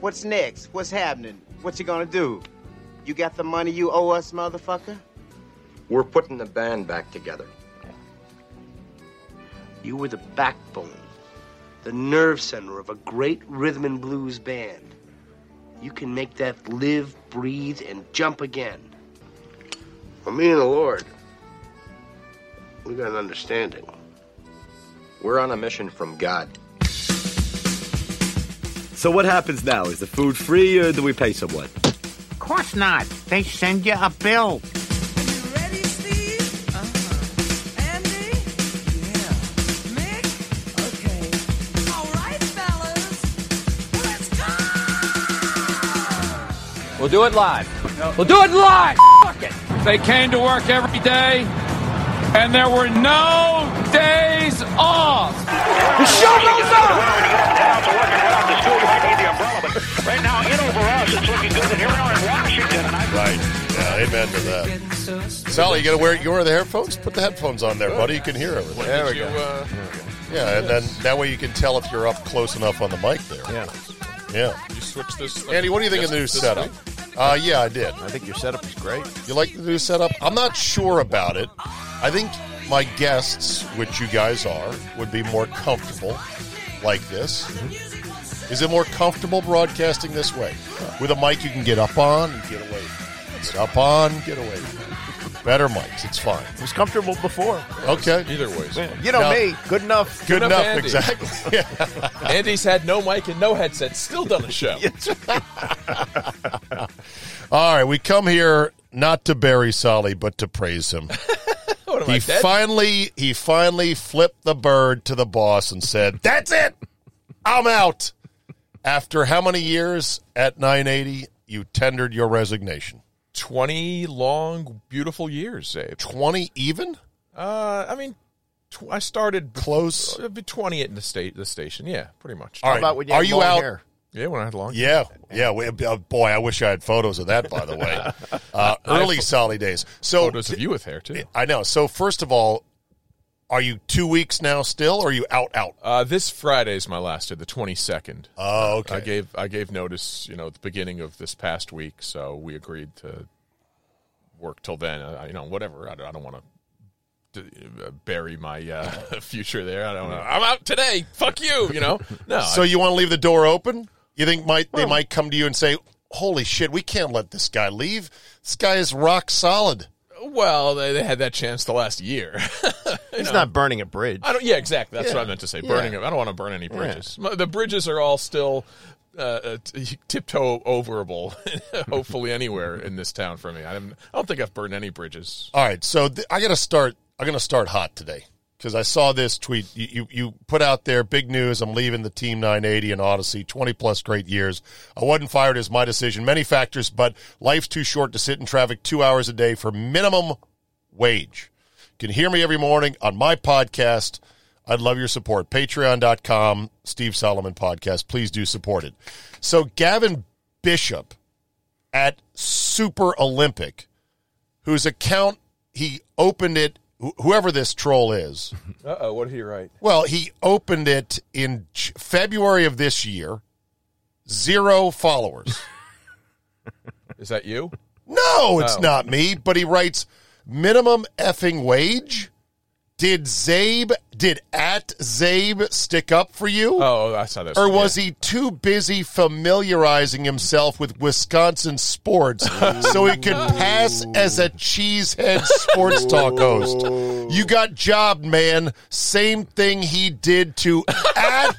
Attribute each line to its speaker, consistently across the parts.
Speaker 1: What's next? What's happening? What you gonna do? You got the money you owe us, motherfucker?
Speaker 2: We're putting the band back together.
Speaker 3: You were the backbone, the nerve center of a great rhythm and blues band. You can make that live, breathe, and jump again.
Speaker 2: Well, me and the Lord, we got an understanding. We're on a mission from God.
Speaker 4: So what happens now? Is the food free or do we pay someone?
Speaker 5: Of course not. They send you a bill.
Speaker 6: We'll do it live. We'll do it live. Fuck it.
Speaker 7: They came to work every day, and there were no days off.
Speaker 6: The show goes on.
Speaker 8: Right now, in over us, it's looking good, and here we are in Washington, and I.
Speaker 9: Right. Yeah, amen to that. Solly, you got to wear you wear the headphones. Put the headphones on there, buddy. You can hear everything.
Speaker 10: There we go. Uh,
Speaker 9: yeah, and then that way you can tell if you're up close enough on the mic there.
Speaker 10: Yeah.
Speaker 9: Yeah.
Speaker 10: You switch this.
Speaker 9: Andy, what do you think of the new setup? Uh, yeah, I did.
Speaker 10: I think your setup is great.
Speaker 9: You like the new setup? I'm not sure about it. I think my guests, which you guys are, would be more comfortable like this. Is it more comfortable broadcasting this way? With a mic you can get up on and get away. Get up on, get away. Better mics. It's fine.
Speaker 10: It was comfortable before.
Speaker 9: Okay.
Speaker 10: Either way.
Speaker 4: You know
Speaker 9: Now-
Speaker 4: me, good enough.
Speaker 9: Good,
Speaker 10: enough,
Speaker 9: enough,
Speaker 10: Andy.
Speaker 9: exactly. Yeah.
Speaker 10: Andy's had no mic and no headset, still done a show.
Speaker 9: All right, we come here not to bury Solly, but to praise him.
Speaker 10: What am I
Speaker 9: he
Speaker 10: dead?
Speaker 9: finally he finally flipped the bird to the boss and said, "That's it. I'm out." After how many years at 980 you tendered your resignation?
Speaker 10: 20 long, beautiful years, Abe.
Speaker 9: 20 even?
Speaker 10: Uh, I mean, tw- I started
Speaker 9: Close.
Speaker 10: uh, 20 at the, sta- the station. Yeah, pretty much.
Speaker 9: All right.
Speaker 4: about when you
Speaker 9: Are
Speaker 4: had
Speaker 9: you
Speaker 4: long
Speaker 9: out?
Speaker 4: hair?
Speaker 10: Yeah, when I had long
Speaker 9: Yeah, yeah. We, uh, boy, I wish I had photos of that. By the way, uh, early
Speaker 10: pho-
Speaker 9: Solly days. So
Speaker 10: photos of you with hair, too.
Speaker 9: I know. So first of all, are you two weeks now still, or are you out out?
Speaker 10: Uh, this Friday is my last day, the 22nd.
Speaker 9: Oh, okay.
Speaker 10: I gave I gave notice, you know, at the beginning of this past week, so we agreed to work till then. Uh, you know, whatever. I don't, I don't want to uh, bury my uh, future there. I don't know. I'm out today. Fuck you. You know. No.
Speaker 9: So
Speaker 10: I-
Speaker 9: you want to leave the door open? You think might they might come to you and say, "Holy shit, we can't let this guy leave. This guy is rock solid."
Speaker 10: Well, they, they had that chance the last year.
Speaker 11: He's
Speaker 10: know.
Speaker 11: not burning a bridge.
Speaker 10: I don't. Yeah, exactly. That's
Speaker 11: Yeah.
Speaker 10: what I meant to say.
Speaker 11: Yeah.
Speaker 10: Burning. I don't want to burn any bridges. The bridges are all still uh, uh, t- tiptoe overable. hopefully, anywhere in this town for me. I, haven't- I don't think I've burned any bridges.
Speaker 9: All right, so th- I got to start. I'm going to start hot today because I saw this tweet you, you you put out there. Big news! I'm leaving the Team 980 and Audacy. 20 plus great years. I wasn't fired as my decision. Many factors, but life's too short to sit in traffic two hours a day for minimum wage. You can hear me every morning on my podcast. I'd love your support. Patreon.com, Steve Solomon podcast. Please do support it. So Gavin Bishop at Super Olympic, whose account he opened it, whoever this troll is.
Speaker 10: Uh oh, what did he write?
Speaker 9: Well, he opened it in February of this year. Zero followers.
Speaker 10: Is that you?
Speaker 9: No, it's
Speaker 10: Oh.
Speaker 9: not me. But he writes minimum effing wage. Did Czabe did at Czabe stick up for you?
Speaker 10: Oh, I saw this.
Speaker 9: Or was he too busy familiarizing himself with Wisconsin sports so he could pass as a cheesehead sports talk host? You got jobbed, man. Same thing he did to at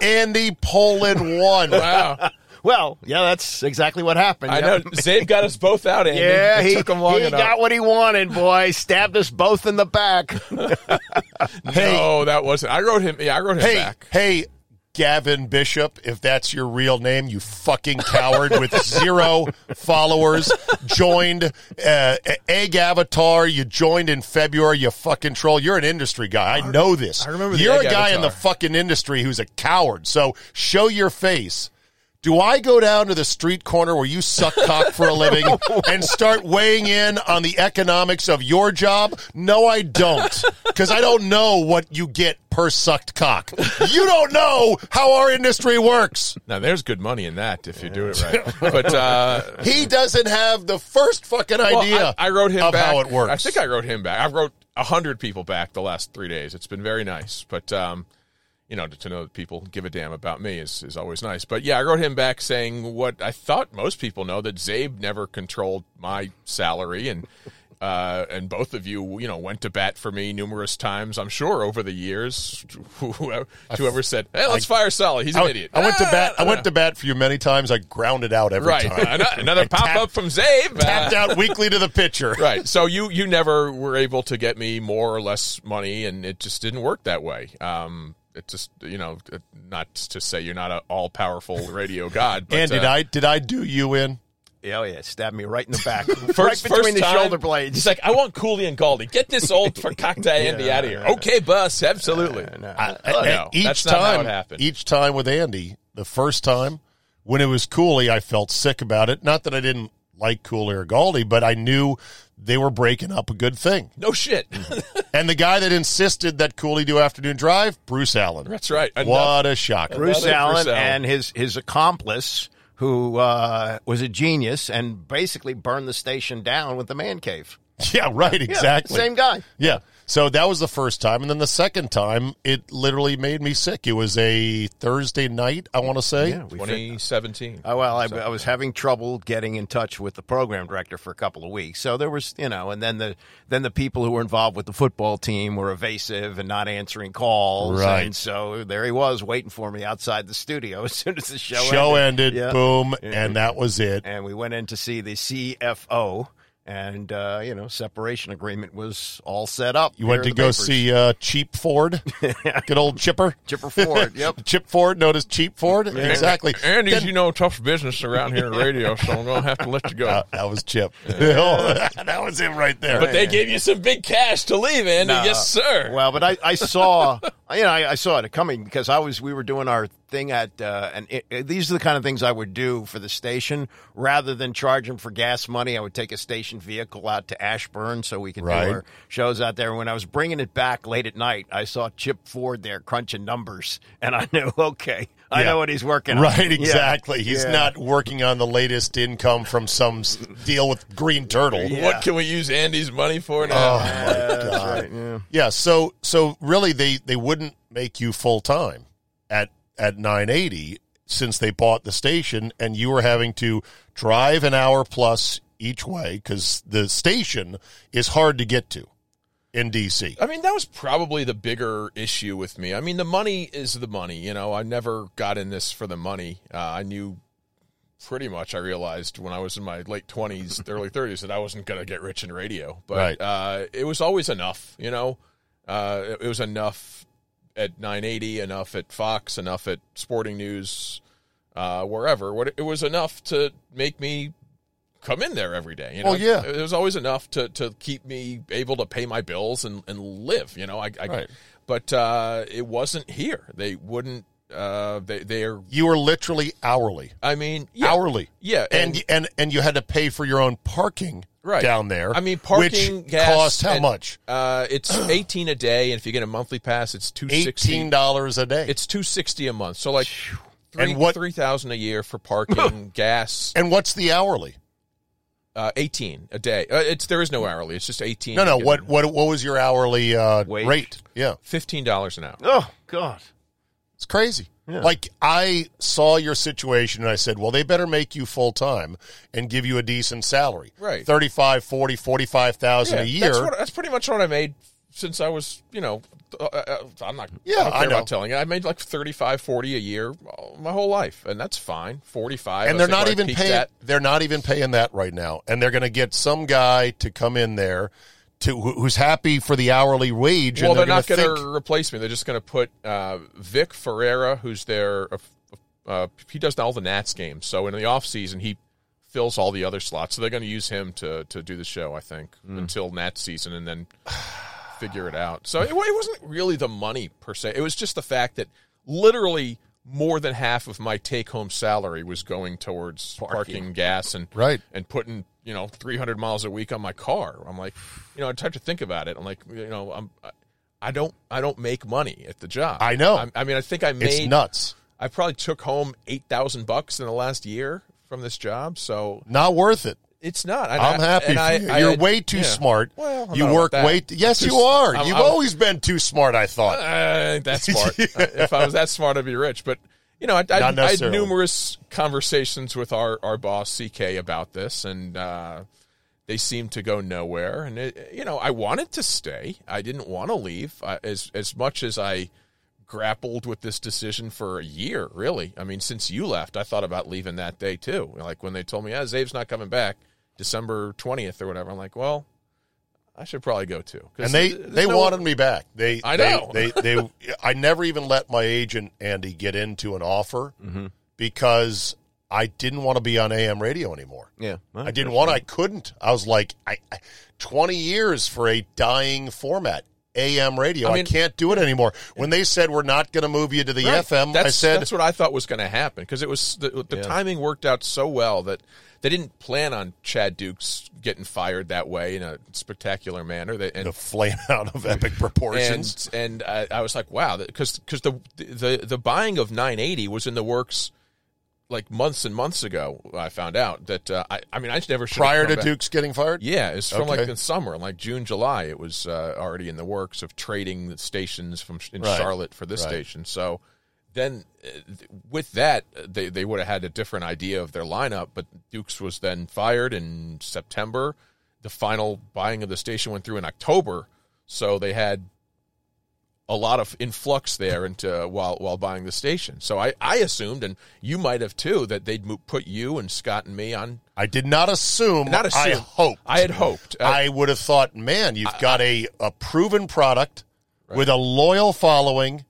Speaker 9: Andy Pollin one.
Speaker 10: Wow.
Speaker 11: Well, yeah, that's exactly what happened.
Speaker 10: I know. Czabe got us both out, Andy.
Speaker 11: Yeah,
Speaker 10: it
Speaker 11: he,
Speaker 10: took him long
Speaker 11: he
Speaker 10: enough.
Speaker 11: got what he wanted, boy. Stabbed us both in the back.
Speaker 10: No, that wasn't. I wrote him. Yeah, I wrote him
Speaker 9: Hey,
Speaker 10: back.
Speaker 9: hey, Gavin Bishop, if that's your real name, you fucking coward with zero followers, joined uh, Egg Avatar. You joined in February. You fucking troll. You're an industry guy. I know this.
Speaker 10: I remember
Speaker 9: You're a guy in the fucking industry who's a coward. So show your face. Do I go down to the street corner where you suck cock for a living and start weighing in on the economics of your job? No, I don't. Because I don't know what you get per sucked cock. You don't know how our industry works.
Speaker 10: Now, there's good money in that if you do it right. But uh,
Speaker 9: He doesn't have the first fucking
Speaker 10: well,
Speaker 9: idea
Speaker 10: I, I wrote him
Speaker 9: of
Speaker 10: back.
Speaker 9: how it works.
Speaker 10: I think I wrote him back. I wrote a hundred people back the last three days. It's been very nice. But um, you know, to, to know that people give a damn about me is is always nice. But yeah, I wrote him back saying what I thought most people know that Czabe never controlled my salary and. Uh, and both of you, you know, went to bat for me numerous times. I'm sure over the years, whoever, whoever said, "Hey, let's fire Solly," He's an
Speaker 9: I,
Speaker 10: idiot."
Speaker 9: I went to bat. I
Speaker 10: Ah,
Speaker 9: went to bat for you many times. I grounded out every
Speaker 10: right.
Speaker 9: time.
Speaker 10: Ano- Another
Speaker 9: I
Speaker 10: pop
Speaker 9: tapped-
Speaker 10: up from Czabe.
Speaker 9: Tapped out weekly to the pitcher.
Speaker 10: right. So you you never were able to get me more or less money, and it just didn't work that way. Um, it just you know, not to say you're not an all powerful radio god. But,
Speaker 9: And did
Speaker 10: uh,
Speaker 9: I did I do you in?
Speaker 11: Yeah, oh, yeah, stabbed me right in the back,
Speaker 10: First,
Speaker 11: right between
Speaker 10: first
Speaker 11: the
Speaker 10: time,
Speaker 11: shoulder blades.
Speaker 10: He's like, I want Cooley and Galdi. Get this old for cocktail Andy out of here. Okay, bus, absolutely.
Speaker 9: I-
Speaker 10: Oh,
Speaker 9: I-
Speaker 10: no,
Speaker 9: each
Speaker 10: that's not how
Speaker 9: time,
Speaker 10: it happened.
Speaker 9: each time with Andy, the first time when it was Cooley, I felt sick about it. Not that I didn't like Cooley or Galdi, but I knew they were breaking up a good thing.
Speaker 10: no shit.
Speaker 9: And the guy that insisted that Cooley do afternoon drive, Bruce Allen.
Speaker 10: That's right. Enough-
Speaker 9: What a shocker!
Speaker 11: Bruce Allen
Speaker 10: Bruce Allen.
Speaker 11: and his his accomplice, who uh, was a genius and basically burned the station down with the man cave.
Speaker 9: Yeah, right.
Speaker 11: Yeah,
Speaker 9: Exactly.
Speaker 11: same guy.
Speaker 9: Yeah. So that was the first time, and then the second time, it literally made me sick. It was a Thursday night, I want to say.
Speaker 11: Yeah, we
Speaker 10: 2017.
Speaker 11: Oh, well, I, I was having trouble getting in touch with the program director for a couple of weeks. So there was, you know, and then the then the people who were involved with the football team were evasive and not answering calls.
Speaker 9: Right.
Speaker 11: And so there he was waiting for me outside the studio as soon as the show
Speaker 9: Show
Speaker 11: ended.
Speaker 9: ended,
Speaker 11: Yeah.
Speaker 9: boom,
Speaker 11: Yeah.
Speaker 9: and that was it.
Speaker 11: and we went in to see the CFO. And uh, you know, separation agreement was all set up.
Speaker 9: You went to go
Speaker 11: papers.
Speaker 9: see uh, Cheap Ford, good old Chipper,
Speaker 11: Chipper Ford. Yep.
Speaker 9: Chip Ford, known as Cheap Ford. Exactly.
Speaker 10: Andy's,
Speaker 9: Then-
Speaker 10: you know, tough business around here in radio, so I'm going to have to let you go.
Speaker 9: Uh, that was Chip. that was him right there.
Speaker 10: but they gave you some big cash to leave, Andy.
Speaker 11: No.
Speaker 10: Yes, sir.
Speaker 11: Well, but I, I saw, you know, I, I saw it coming because I was, we were doing our thing at, uh, and it, it- these are the kind of things I would do for the station rather than charge them for gas money. I would take a station vehicle out to Ashburn so we could
Speaker 9: Right.
Speaker 11: do our shows out there. And when I was bringing it back late at night, I saw Chip Ford there crunching numbers, and I knew, okay, I
Speaker 9: Yeah.
Speaker 11: know what he's working on.
Speaker 9: Right,
Speaker 11: Yeah.
Speaker 9: exactly. He's
Speaker 11: Yeah.
Speaker 9: not working on the latest income from some deal with Green Turtle.
Speaker 10: What can we use Andy's money for now?
Speaker 9: Oh my god!
Speaker 11: right, yeah.
Speaker 9: Yeah, so so really they they wouldn't make you full time at at 980 since they bought the station and you were having to drive an hour plus each way because the station is hard to get to in DC.
Speaker 10: I mean, that was probably the bigger issue with me. I mean, the money is the money. You know, I never got in this for the money. Uh, I knew pretty much, I realized when I was in my late 20s, early 30s, that I wasn't going to get rich in radio. But
Speaker 9: Right.
Speaker 10: uh, it was always enough, you know? Uh, it, it was enough at 980, enough at Fox, enough at Sporting News, uh, wherever. What It was enough to make me come in there every day. You know,
Speaker 9: Well, yeah.
Speaker 10: it was always enough to, to keep me able to pay my bills and, and live. You know, I, I
Speaker 9: Right.
Speaker 10: but uh, it wasn't here. They wouldn't. Uh, they they're.
Speaker 9: You were literally hourly.
Speaker 10: I mean, yeah,
Speaker 9: hourly.
Speaker 10: Yeah,
Speaker 9: and, and and you had to pay for your own parking
Speaker 10: right
Speaker 9: down there.
Speaker 10: I mean, parking
Speaker 9: which
Speaker 10: gas
Speaker 9: cost how
Speaker 10: and,
Speaker 9: much?
Speaker 10: Uh, it's eighteen a day, and if you get a monthly pass, it's two
Speaker 9: Eighteen dollars a day.
Speaker 10: It's two sixty a month. So like three
Speaker 9: And what-
Speaker 10: three thousand a year for parking, gas.
Speaker 9: And what's the hourly?
Speaker 10: Uh, eighteen a day. Uh, it's there is no hourly. It's just eighteen.
Speaker 9: No, no. What what what was your hourly uh, rate? Yeah,
Speaker 10: Fifteen dollars an hour.
Speaker 11: Oh God.
Speaker 9: It's crazy. Like I saw your situation and I said, well, they better make you full time and give you a decent salary.
Speaker 10: Right.
Speaker 9: 35, 40, 45,000 a year.
Speaker 10: That's, what, that's pretty much what I made since I was, you know, uh, uh, I'm not.
Speaker 9: Yeah,
Speaker 10: I, don't care about telling you. I made like 35, 40 a year uh, my whole life, and that's fine. Forty five,
Speaker 9: and they're not even paying they're not even paying that right now and they're going to get some guy to come in there to who's happy for the hourly wage
Speaker 10: Well,
Speaker 9: and
Speaker 10: they're,
Speaker 9: they're,
Speaker 10: not
Speaker 9: going to
Speaker 10: replace me. They're just going to put uh, Vic Ferreira, who's their. Uh, uh, he does all the Nats games, so in the off season he fills all the other slots. So they're going to use him to to do the show, I think, until Nats season, and then figure it out. So it, it wasn't really the money per se. It was just the fact that literally more than half of my take home salary was going towards parking, gas, and
Speaker 9: Right.
Speaker 10: and putting you know 300 miles a week on my car. I'm like, you know, I tried to think about it. I'm like, you know, I'm. I- I don't. I don't make money at the job.
Speaker 9: I know.
Speaker 10: I, I mean, I think I made.
Speaker 9: It's nuts.
Speaker 10: I probably took home eight thousand bucks in the last year from this job. So
Speaker 9: Not worth it.
Speaker 10: it's not. I-
Speaker 9: happy for
Speaker 10: I-
Speaker 9: you.
Speaker 10: I
Speaker 9: You're
Speaker 10: had-
Speaker 9: way too
Speaker 10: yeah.
Speaker 9: smart.
Speaker 10: Well, I'm
Speaker 9: you work way.
Speaker 10: that.
Speaker 9: yes,
Speaker 10: Too
Speaker 9: you are.
Speaker 10: I'm-
Speaker 9: You've
Speaker 10: I'm-
Speaker 9: always been too smart. I thought.
Speaker 10: Uh, that's smart. Uh, if I was that smart, I'd be rich. But you know, I, I, I had numerous conversations with our our boss CK about this, and uh, they seemed to go nowhere. And it, you know, I wanted to stay. I didn't want to leave. I, as as much as I grappled with this decision for a year, really. I mean, since you left, I thought about leaving that day too. Like when they told me, "Yeah, Czabe's not coming back December twentieth or whatever." I'm like, well. I should probably go too.
Speaker 9: and they they
Speaker 10: no-
Speaker 9: wanted me back. They
Speaker 10: I know.
Speaker 9: they, they I never even let my agent Andy get into an offer mm-hmm. because I didn't want to be on AM radio anymore.
Speaker 11: Yeah.
Speaker 9: I didn't want. I couldn't. I was like, I, I twenty years for a dying format. AM radio. I,
Speaker 10: I
Speaker 9: can't do it anymore. When they said we're not going to move you to the
Speaker 10: Right.
Speaker 9: FM,
Speaker 10: That's,
Speaker 9: I said
Speaker 10: that's what I thought was going to happen because it was the, the
Speaker 9: Yeah.
Speaker 10: timing worked out so well that they didn't plan on Chad Dukes getting fired that way in a spectacular manner. They, and
Speaker 9: the flame out of epic proportions.
Speaker 10: and and I, I was like, wow, because because the, the the buying of 980 was in the works like months and months ago. I found out that uh, I I mean I never
Speaker 9: Prior to
Speaker 10: back.
Speaker 9: Dukes getting fired,
Speaker 10: Yeah, it's from like
Speaker 9: Okay.
Speaker 10: the summer, like June, July. It was uh, already in the works of trading the stations from in
Speaker 9: Right.
Speaker 10: Charlotte for this
Speaker 9: Right.
Speaker 10: station. So then, uh, with that, uh, they they would have had a different idea of their lineup. But Dukes was then fired in September. The final buying of the station went through in October, so they had a lot of influx there into while while buying the station. So I, I assumed, and you might have too, that they'd mo- put you and Scott and me on.
Speaker 9: I did not assume.
Speaker 10: Not
Speaker 9: I hoped.
Speaker 10: I had hoped. Uh,
Speaker 9: I would have thought, man, you've got a, a proven product with a loyal following,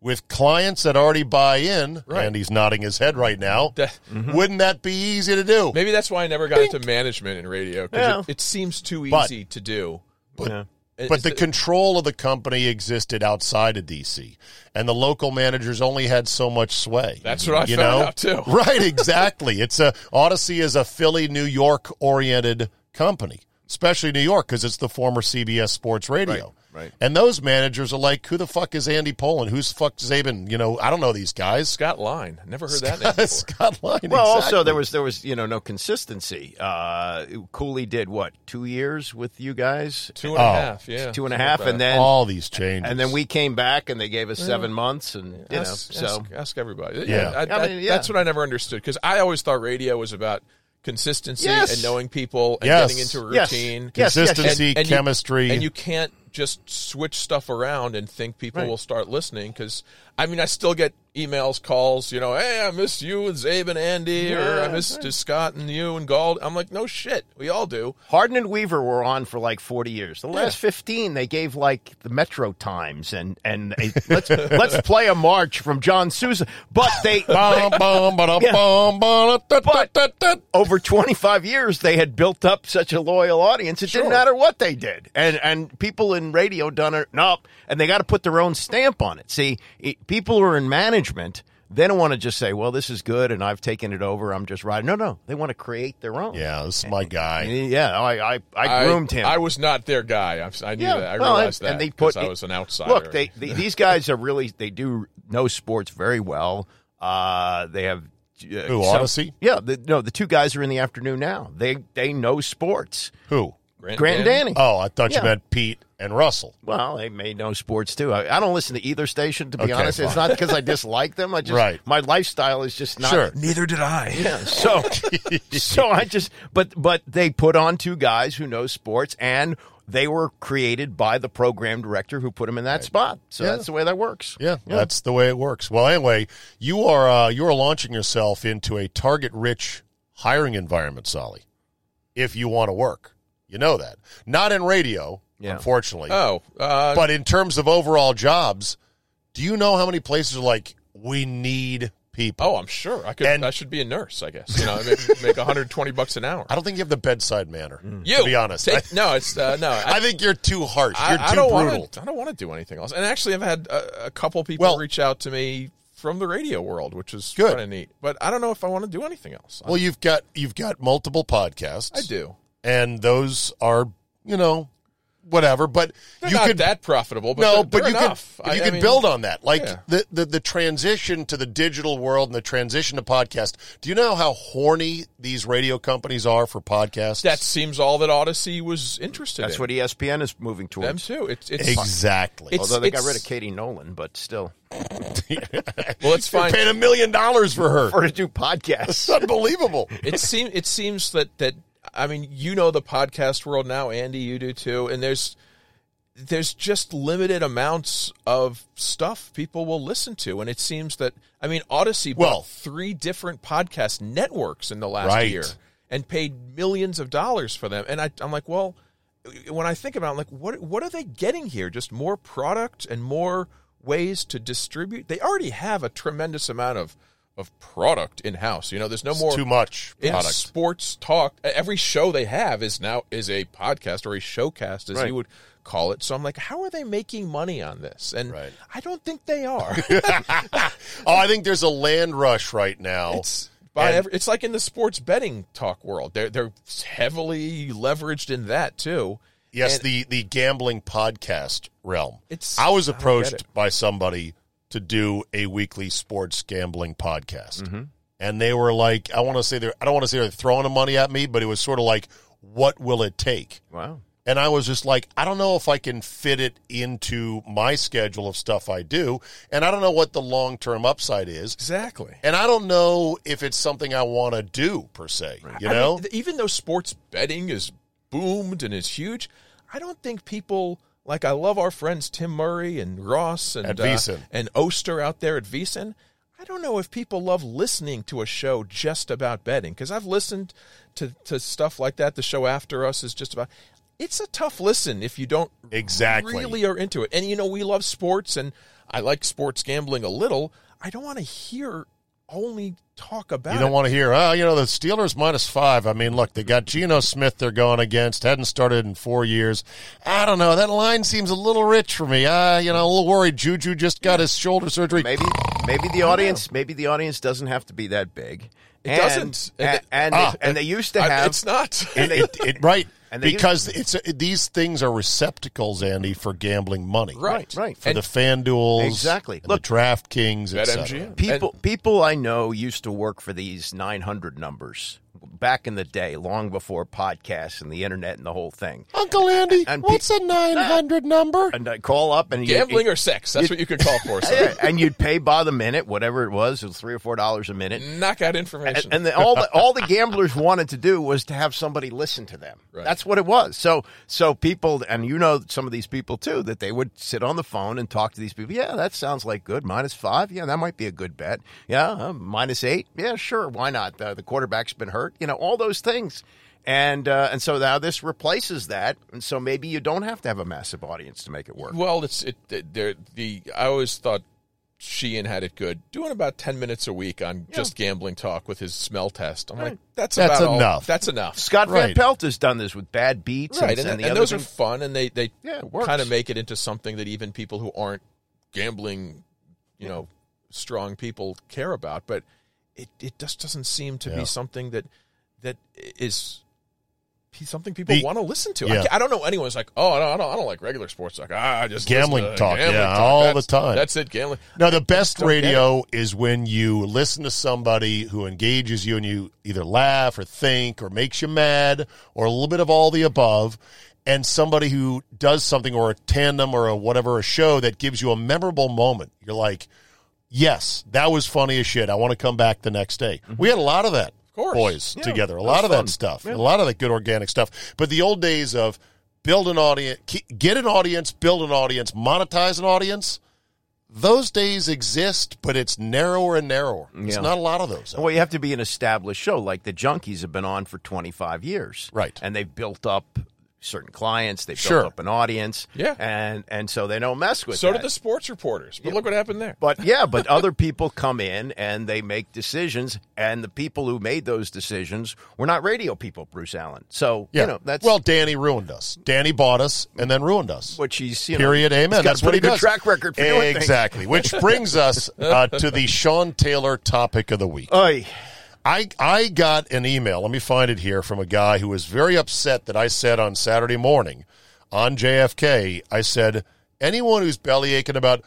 Speaker 9: with clients that already buy in.
Speaker 10: Right.
Speaker 9: And he's nodding his head right now.
Speaker 10: That- mm-hmm.
Speaker 9: Wouldn't that be easy to do?
Speaker 10: Maybe that's why I never got into management in radio because
Speaker 11: Yeah.
Speaker 10: it, it seems too
Speaker 9: But-
Speaker 10: easy to do.
Speaker 11: Yeah.
Speaker 9: But
Speaker 10: Is
Speaker 9: the control of the company existed outside of DC, and the local managers only had so much sway.
Speaker 10: That's what I
Speaker 9: you
Speaker 10: found
Speaker 9: know?
Speaker 10: out, too.
Speaker 9: Right, exactly. it's a Audacy is a Philly, New York oriented company, especially New York because it's the former CBS Sports Radio.
Speaker 11: Right, right.
Speaker 9: And those managers are like, "Who the fuck is Andy Pollin? Who's the fuck Czaban? You know, I don't know these guys."
Speaker 10: Scott Line. Never heard that name before.
Speaker 9: Scott Line.
Speaker 11: Well, also there was there was you know no consistency. Uh, Cooley did what two years with you guys,
Speaker 10: Two and a
Speaker 9: Oh.
Speaker 10: half, yeah.
Speaker 11: Two and a half, and a
Speaker 10: something
Speaker 11: half,
Speaker 10: like
Speaker 11: and
Speaker 10: that.
Speaker 11: then
Speaker 9: all these changes,
Speaker 11: and then we came back and they gave us seven months, and you know so
Speaker 10: ask, ask everybody.
Speaker 9: Yeah.
Speaker 10: I,
Speaker 11: I
Speaker 10: that-
Speaker 11: mean, yeah.
Speaker 10: That's what I never understood because I always thought radio was about consistency
Speaker 11: Yes.
Speaker 10: and knowing people and
Speaker 9: Yes.
Speaker 10: getting into a routine.
Speaker 11: Yes, yes.
Speaker 9: Consistency,
Speaker 10: you-
Speaker 9: chemistry.
Speaker 10: and you can't just switch stuff around and think people
Speaker 11: Right.
Speaker 10: will start listening because I mean I still get emails, calls, you know, hey, I missed you and Czabe and Andy, or I missed
Speaker 11: right.
Speaker 10: Scott and you and Gold. I'm like, no shit, we all do.
Speaker 11: Harden and Weaver were on for like 40 years. The last 15, they gave like the Metro Times and and a, let's let's play a march from John Sousa. But they, Yeah. over 25 years they had built up such a loyal audience. It didn't matter what they did, and and people in radio done it. Nope, and they got to put their own stamp on it. See, it, people who are in management. They don't want to just say, "Well, this is good, and I've taken it over. I'm just riding." No, no, they want to create their own.
Speaker 9: Yeah, this is my guy.
Speaker 11: yeah. I I, I groomed him.
Speaker 10: I was not their guy. I, I knew
Speaker 11: Yeah,
Speaker 10: that. I
Speaker 11: well,
Speaker 10: realized
Speaker 11: and,
Speaker 10: that
Speaker 11: and they put
Speaker 10: I was an outsider.
Speaker 11: Look, they, they these guys are really they do know sports very well. Uh, they have uh,
Speaker 9: Who,
Speaker 11: some-
Speaker 9: Audacy?
Speaker 11: Yeah, the, no, the two guys are in the afternoon now. They they know sports.
Speaker 9: Who?
Speaker 10: Grant,
Speaker 11: Grant and Danny.
Speaker 9: Oh, I thought
Speaker 11: Yeah.
Speaker 9: you meant Pete and Russell.
Speaker 11: Well, they may know sports too. I, I don't listen to either station to be
Speaker 9: Okay,
Speaker 11: honest. It's not because I dislike them. I just
Speaker 9: Right.
Speaker 11: my lifestyle is just not.
Speaker 9: Sure.
Speaker 10: Neither did I.
Speaker 11: Yeah, so so I just but but they put on two guys who know sports and they were created by the program director who put them in that spot. So
Speaker 9: Yeah.
Speaker 11: that's the way that works.
Speaker 9: Yeah, that's the way it works. Well, anyway, you are uh, you are launching yourself into a target-rich hiring environment, Solly. If you want to work, you know that. Not in radio,
Speaker 11: Yeah.
Speaker 9: unfortunately.
Speaker 10: Oh, uh,
Speaker 9: but in terms of overall jobs, do you know how many places are like we need people?
Speaker 10: oh, I'm sure. I could.
Speaker 9: And-
Speaker 10: I should be a nurse. I guess. You know, make, make 120 bucks an hour.
Speaker 9: I don't think you have the bedside manner.
Speaker 10: You
Speaker 9: to be honest,
Speaker 10: take- no, it's uh, no.
Speaker 9: I, I think you're too harsh.
Speaker 10: I,
Speaker 9: You're
Speaker 10: I
Speaker 9: too
Speaker 10: don't
Speaker 9: brutal.
Speaker 10: want to. I don't want to do anything else. And actually, I've had a, a couple people
Speaker 9: Well-
Speaker 10: reach out to me from the radio world, which is kind of neat. But I don't know if I want to do anything else.
Speaker 9: Well, you've got you've got multiple podcasts.
Speaker 10: I do.
Speaker 9: And those are you know whatever. But
Speaker 10: They're
Speaker 9: you
Speaker 10: not
Speaker 9: could
Speaker 10: that profitable, but
Speaker 9: no,
Speaker 10: they're,
Speaker 9: but
Speaker 10: they're
Speaker 9: you
Speaker 10: enough.
Speaker 9: could you
Speaker 10: I
Speaker 9: could
Speaker 10: mean,
Speaker 9: build on that, like
Speaker 10: yeah.
Speaker 9: the, the the transition to the digital world and the transition to podcast. Do you know how horny these radio companies are for podcasts?
Speaker 10: That seems all that Audacy was interested
Speaker 11: That's
Speaker 10: in.
Speaker 11: what ESPN is moving towards.
Speaker 10: them too. It's, it's
Speaker 9: exactly.
Speaker 10: It's-
Speaker 11: Although they got rid of Katie Nolan, but still,
Speaker 10: Well, it's fine.
Speaker 9: paying a million dollars for her.
Speaker 11: for to do
Speaker 9: It's
Speaker 11: podcasts.
Speaker 9: unbelievable.
Speaker 10: it seems it seems that that I mean you know the podcast world now, Andy, you do too, and there's there's just limited amounts of stuff people will listen to, and it seems that I mean Audacy bought
Speaker 9: Well-
Speaker 10: three different podcast networks in the last
Speaker 9: Right.
Speaker 10: year and paid millions of dollars for them, and I, I'm like, well, when I think about, it, I'm like, what what are they getting here? Just more product and more ways to distribute. They already have a tremendous amount of of product in house. You know, there's no
Speaker 9: It's
Speaker 10: more
Speaker 9: too much
Speaker 10: in sports talk. Every show they have is now is a podcast or a showcast, as
Speaker 11: Right.
Speaker 10: you would call it. So I'm like, how are they making money on this? And
Speaker 9: Right.
Speaker 10: I don't think they are.
Speaker 9: oh, I think there's a land rush right now.
Speaker 10: it's by every, it's like in the sports betting talk world. They're they're heavily leveraged in that too.
Speaker 9: Yes,
Speaker 10: And-
Speaker 9: the the gambling podcast realm.
Speaker 10: It's-
Speaker 9: I was
Speaker 10: I
Speaker 9: approached
Speaker 10: it.
Speaker 9: by somebody to do a weekly sports gambling podcast,
Speaker 10: Mm-hmm.
Speaker 9: and they were like, "I want to say they're I don't want to say they're throwing the money at me, but it was sort of like, what will it take?"
Speaker 11: wow.
Speaker 9: And I was just like, I don't know if I can fit it into my schedule of stuff I do, and I don't know what the long term upside is.
Speaker 10: Exactly.
Speaker 9: And I don't know if it's something I want to do per se. You
Speaker 10: I
Speaker 9: know,
Speaker 10: mean, even though sports betting is boomed and is huge, I don't think people like. I love our friends Tim Murray and Ross and uh, and Oster out there at VSiN. I don't know if people love listening to a show just about betting because I've listened to to stuff like that. The show after us is just about. It's a tough listen if you don't
Speaker 9: Exactly.
Speaker 10: really are into it. And you know, we love sports, and I like sports gambling a little. I don't want to hear only talk about.
Speaker 9: You don't
Speaker 10: it.
Speaker 9: want to hear, oh, you know, the Steelers minus five. I mean, look, they got Geno Smith they're going against. Hadn't started in four years. I don't know. That line seems a little rich for me. Uh, you know, a little worried. Juju just got his shoulder surgery.
Speaker 11: Maybe maybe the audience maybe the audience doesn't have to be that big.
Speaker 10: It
Speaker 11: And-
Speaker 10: doesn't.
Speaker 11: And, and,
Speaker 9: Ah.
Speaker 11: they, and they used to have.
Speaker 10: it's not.
Speaker 9: It, it, it- right.
Speaker 11: And they
Speaker 9: because it's these things are receptacles, Andy, for gambling money.
Speaker 10: Right.
Speaker 11: Right.
Speaker 9: For
Speaker 10: And-
Speaker 9: the FanDuels.
Speaker 11: Exactly.
Speaker 9: and
Speaker 11: Look,
Speaker 9: the DraftKings, et
Speaker 10: BetMGM.
Speaker 9: cetera.
Speaker 11: People people I know used to work for these 900 numbers back in the day, long before podcasts and the internet and the whole thing.
Speaker 9: Uncle Andy,
Speaker 11: And
Speaker 9: what's a 900 number?
Speaker 11: And I call up and you-
Speaker 10: Gambling
Speaker 11: you-
Speaker 10: or sex? That's what you could call for. son.
Speaker 11: And you'd pay by the minute, whatever it was. It was three or four dollars a minute.
Speaker 10: Knockout information.
Speaker 11: And, and the, all the all the gamblers wanted to do was to have somebody listen to them.
Speaker 10: Right.
Speaker 11: That's what it was. So so people, and you know some of these people too, that they would sit on the phone and talk to these people. Yeah, that sounds like good. Minus five. Yeah, that might be a good bet. Yeah, uh, minus eight. Yeah, sure. Why not? Uh, the quarterback's been hurt. You know, all those things. And uh, and so now this replaces that, and so maybe you don't have to have a massive audience to make it work.
Speaker 10: Well, it's it. it- the I always thought Sheehan had it good, doing about ten minutes a week on just gambling talk with his smell test. I'm like, that's
Speaker 9: That's
Speaker 10: about all-
Speaker 9: enough.
Speaker 10: that's enough.
Speaker 11: Scott Van Pelt has done this with bad beats,
Speaker 10: right,
Speaker 11: and,
Speaker 10: and,
Speaker 11: the
Speaker 10: and
Speaker 11: other
Speaker 10: those are fun, and they they
Speaker 11: Yeah,
Speaker 10: kind of make it into something that even people who aren't gambling, you know, strong people care about. But it it just doesn't seem to
Speaker 9: Yeah.
Speaker 10: be something that that is. Something people
Speaker 9: The-
Speaker 10: want to listen to.
Speaker 9: Yeah.
Speaker 10: I, I don't know anyone who's like, oh, I don't, I don't, I don't like regular sports talk. Ah, I just
Speaker 9: Gambling talk,
Speaker 10: gambling
Speaker 9: yeah,
Speaker 10: talk.
Speaker 9: all the time.
Speaker 10: That's it, gambling.
Speaker 9: No, the best radio is when you listen to somebody who engages you and you either laugh or think or makes you mad or a little bit of all the above, and somebody who does something or a tandem or a whatever, a show that gives you a memorable moment. You're like, yes, that was funny as shit. I want to come back the next day. Mm-hmm. We had a lot of that.
Speaker 10: course.
Speaker 9: Boys
Speaker 11: Yeah,
Speaker 9: together, a lot of
Speaker 11: fun.
Speaker 9: that stuff,
Speaker 11: Yeah.
Speaker 9: a lot of that good organic stuff. But the old days of build an audience, get an audience, build an audience, monetize an audience, those days exist, but it's narrower and narrower. It's not a lot of those.
Speaker 11: Well, you have to be an established show, like the Junkies have been on for 25 years,
Speaker 9: Right.
Speaker 11: And they've built up certain clients, they've
Speaker 9: Sure.
Speaker 11: built up an audience,
Speaker 10: Yeah.
Speaker 11: and and so they don't mess with.
Speaker 10: So
Speaker 11: that.
Speaker 10: did the sports reporters. But look what happened there.
Speaker 11: But yeah, but other people come in and they make decisions, and the people who made those decisions were not radio people, Bruce Allen. So
Speaker 9: yeah.
Speaker 11: you know that's
Speaker 9: well, Danny ruined us. Danny bought us and then ruined us.
Speaker 11: which he's you know,
Speaker 9: Period. Amen. That's what he does.
Speaker 11: track record for
Speaker 9: exactly. Which brings us uh, to the Sean Taylor topic of the week.
Speaker 11: Oy.
Speaker 9: I I got an email. Let me find it here from a guy who was very upset that I said on Saturday morning on JFK. I said anyone who's belly aching about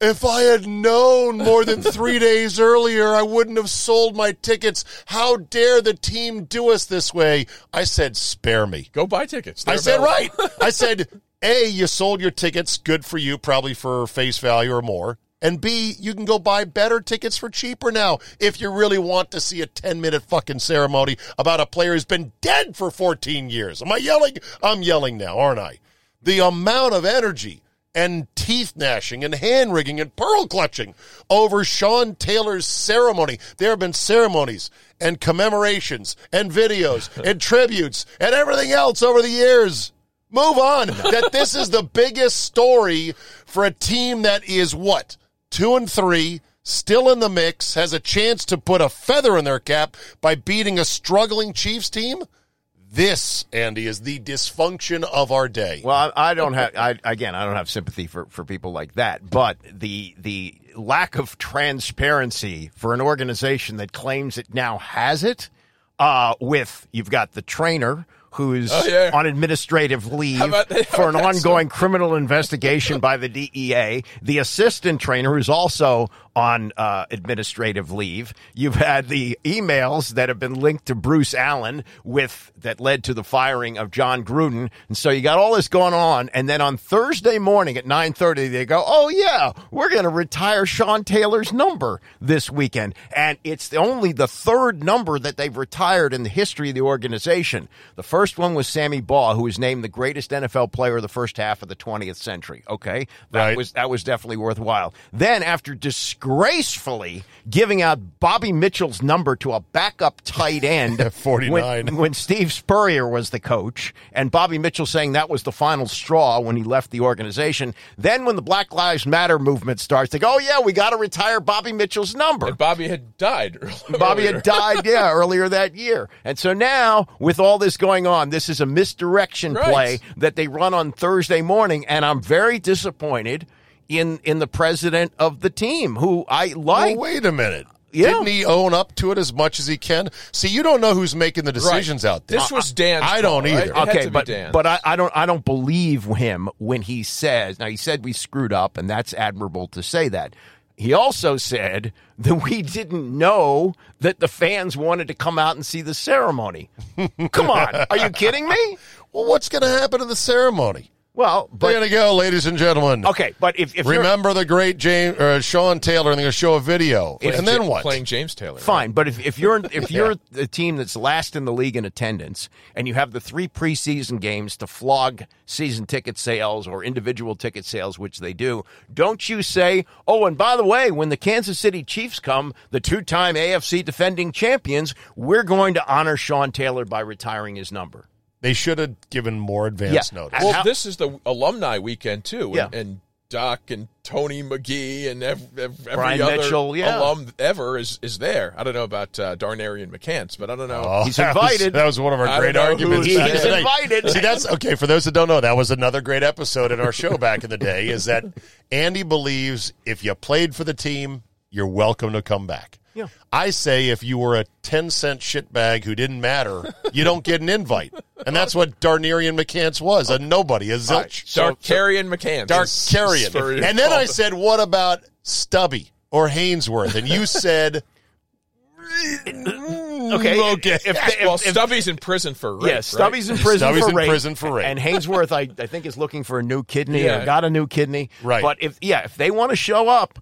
Speaker 9: if I had known more than three days earlier, I wouldn't have sold my tickets. How dare the team do us this way? I said, spare me.
Speaker 10: Go buy tickets.
Speaker 9: I
Speaker 10: They're
Speaker 9: said,
Speaker 10: available.
Speaker 9: right. I said, A, you sold your tickets. Good for you, probably for face value or more. And B, you can go buy better tickets for cheaper now if you really want to see a 10 minute fucking ceremony about a player who's been dead for 14 years. Am I yelling? I'm yelling now, aren't I? The amount of energy and teeth gnashing and hand wringing and pearl clutching over Sean Taylor's ceremony. There have been ceremonies and commemorations and videos and tributes and everything else over the years. Move on. that this is the biggest story for a team that is what? Two and three, still in the mix, has a chance to put a feather in their cap by beating a struggling Chiefs team? This, Andy, is the dysfunction of our day.
Speaker 11: Well, I, I don't have. I, again, I don't have sympathy for, for people like that. But the the lack of transparency for an organization that claims it now has it, uh, with you've got the trainer who's
Speaker 10: Oh, yeah.
Speaker 11: on administrative leave
Speaker 10: that?
Speaker 11: for an
Speaker 10: How about that,
Speaker 11: ongoing criminal investigation by the DEA, the assistant trainer who's also on uh, administrative leave. You've had the emails that have been linked to Bruce Allen with that led to the firing of Jon Gruden, and so you got all this going on. And then on Thursday morning at nine thirty, they go, "Oh yeah, we're going to retire Sean Taylor's number this weekend," and it's the, only the third number that they've retired in the history of the organization. The first one was Sammy Baugh, who was named the greatest NFL player of the first half of the 20th century. Okay, that
Speaker 9: Right.
Speaker 11: was that was definitely worthwhile. Then, after disgracefully giving out Bobby Mitchell's number to a backup tight end,
Speaker 9: At 49.
Speaker 11: when, when Steve Spurrier was the coach, and Bobby Mitchell saying that was the final straw when he left the organization. Then, when the Black Lives Matter movement starts, they go, "Oh yeah, we got to retire Bobby Mitchell's number."
Speaker 10: And Bobby had died. earlier.
Speaker 11: Bobby had died, yeah, earlier that year. And so now, with all this going on, this is a misdirection
Speaker 10: Right.
Speaker 11: play that they run on Thursday morning, and I'm very disappointed in in the president of the team, who I like.
Speaker 9: Well, wait a minute.
Speaker 11: Yeah.
Speaker 9: Didn't he own up to it as much as he can? See, you don't know who's making the decisions out there.
Speaker 10: This was Dan.
Speaker 9: I don't
Speaker 10: call,
Speaker 9: either.
Speaker 10: It had
Speaker 11: okay, but
Speaker 10: Dan's.
Speaker 11: but I, I don't I don't believe him when he says now he said we screwed up and that's admirable to say that. he also said that we didn't know that the fans wanted to come out and see the ceremony. come on, are you kidding me?
Speaker 9: Well, what's going to happen in the ceremony?
Speaker 11: Well,
Speaker 9: but, there you go, ladies and gentlemen.
Speaker 11: Okay, but if, if
Speaker 9: remember the great James uh, Sean Taylor, and they're going to show a video,
Speaker 10: If
Speaker 9: and then what?
Speaker 10: Playing James Taylor.
Speaker 11: Fine, but if, if you're if you're
Speaker 9: Yeah.
Speaker 11: the team that's last in the league in attendance and you have the three preseason games to flog season ticket sales or individual ticket sales, which they do, don't you say, oh, and by the way, when the Kansas City Chiefs come, the two-time AFC defending champions, we're going to honor Sean Taylor by retiring his number.
Speaker 9: They should have given more advance
Speaker 11: Yeah.
Speaker 9: notice.
Speaker 10: Well, this is the alumni weekend too,
Speaker 11: Yeah.
Speaker 10: and, and Doc and Tony McGee and ev- ev- every
Speaker 11: Brian
Speaker 10: other
Speaker 11: Mitchell, yeah.
Speaker 10: alum ever is is there. I don't know about uh, Darnerien McCants, but I don't know.
Speaker 9: Oh,
Speaker 11: He's
Speaker 9: that was-
Speaker 11: invited.
Speaker 9: that was one of our
Speaker 10: I
Speaker 9: great arguments.
Speaker 10: who's
Speaker 9: back
Speaker 10: there.
Speaker 9: in the day.
Speaker 11: invited.
Speaker 9: See, that's okay. For those that don't know, that was another great episode in our show back in the day. Is that Andy believes if you played for the team, you're welcome to come back.
Speaker 11: Yeah.
Speaker 9: I say if you were a ten cent shitbag who didn't matter, you don't get an invite, and that's what Darnerien McCants was a nobody, a zilch.
Speaker 10: Darkarian McCants.
Speaker 9: Dark
Speaker 10: is-
Speaker 9: Carrion.
Speaker 10: is for-
Speaker 9: And then I said, what about Stubby or Haynesworth? And you said, mm,
Speaker 11: Okay,
Speaker 9: okay.
Speaker 11: If, if,
Speaker 10: well,
Speaker 11: if-
Speaker 10: Stubby's in prison for rape.
Speaker 11: Yeah,
Speaker 10: right?
Speaker 11: Stubby's in prison
Speaker 9: Stubby's
Speaker 11: for
Speaker 9: in
Speaker 11: rape.
Speaker 9: prison for rape.
Speaker 11: And Haynesworth, I, I think, is looking for a new kidney
Speaker 10: Yeah.
Speaker 11: or got a new kidney.
Speaker 9: Right.
Speaker 11: But if yeah, if they want to show up,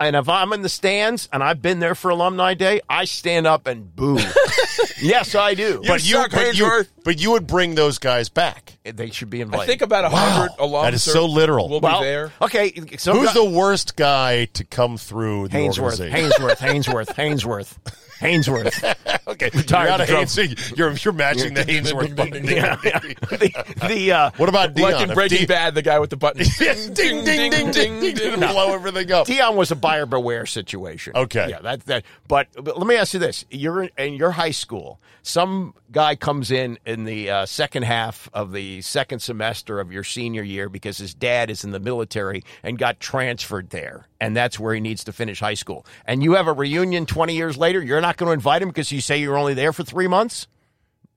Speaker 11: and if I'm in the stands and I've been there for Alumni Day, I stand up and boo. yes, I do.
Speaker 9: but you,
Speaker 10: suck,
Speaker 9: but you, but you would bring those guys back.
Speaker 11: They should be invited.
Speaker 10: I think about a hundred alums.
Speaker 9: That is so literal.
Speaker 10: We'll,
Speaker 11: well,
Speaker 10: be there.
Speaker 11: Okay, so
Speaker 9: Who's the worst guy to come through the
Speaker 11: Haynesworth,
Speaker 9: organization?
Speaker 11: Haynesworth, Haynesworth, Haynesworth, Haynesworth.
Speaker 9: okay,
Speaker 11: Retired
Speaker 9: you're out of
Speaker 11: drum.
Speaker 9: Haynesworth. You're, you're matching the Haynesworth button.
Speaker 11: Yeah, yeah. The, the uh,
Speaker 9: What about Deion?
Speaker 10: Like in Breaking
Speaker 9: Di-
Speaker 10: Bad, the guy with the button.
Speaker 9: ding, ding, ding, ding, ding, ding, blow everything up.
Speaker 11: Deion was a buyer beware situation.
Speaker 9: Okay.
Speaker 11: Yeah, that that. But, but let me ask you this: You're in, in your high school. Some guy comes in in the uh, second half of the second semester of your senior year because his dad is in the military and got transferred there, and that's where he needs to finish high school. And you have a reunion twenty years later. You're not going to invite him because you say you're only there for three months.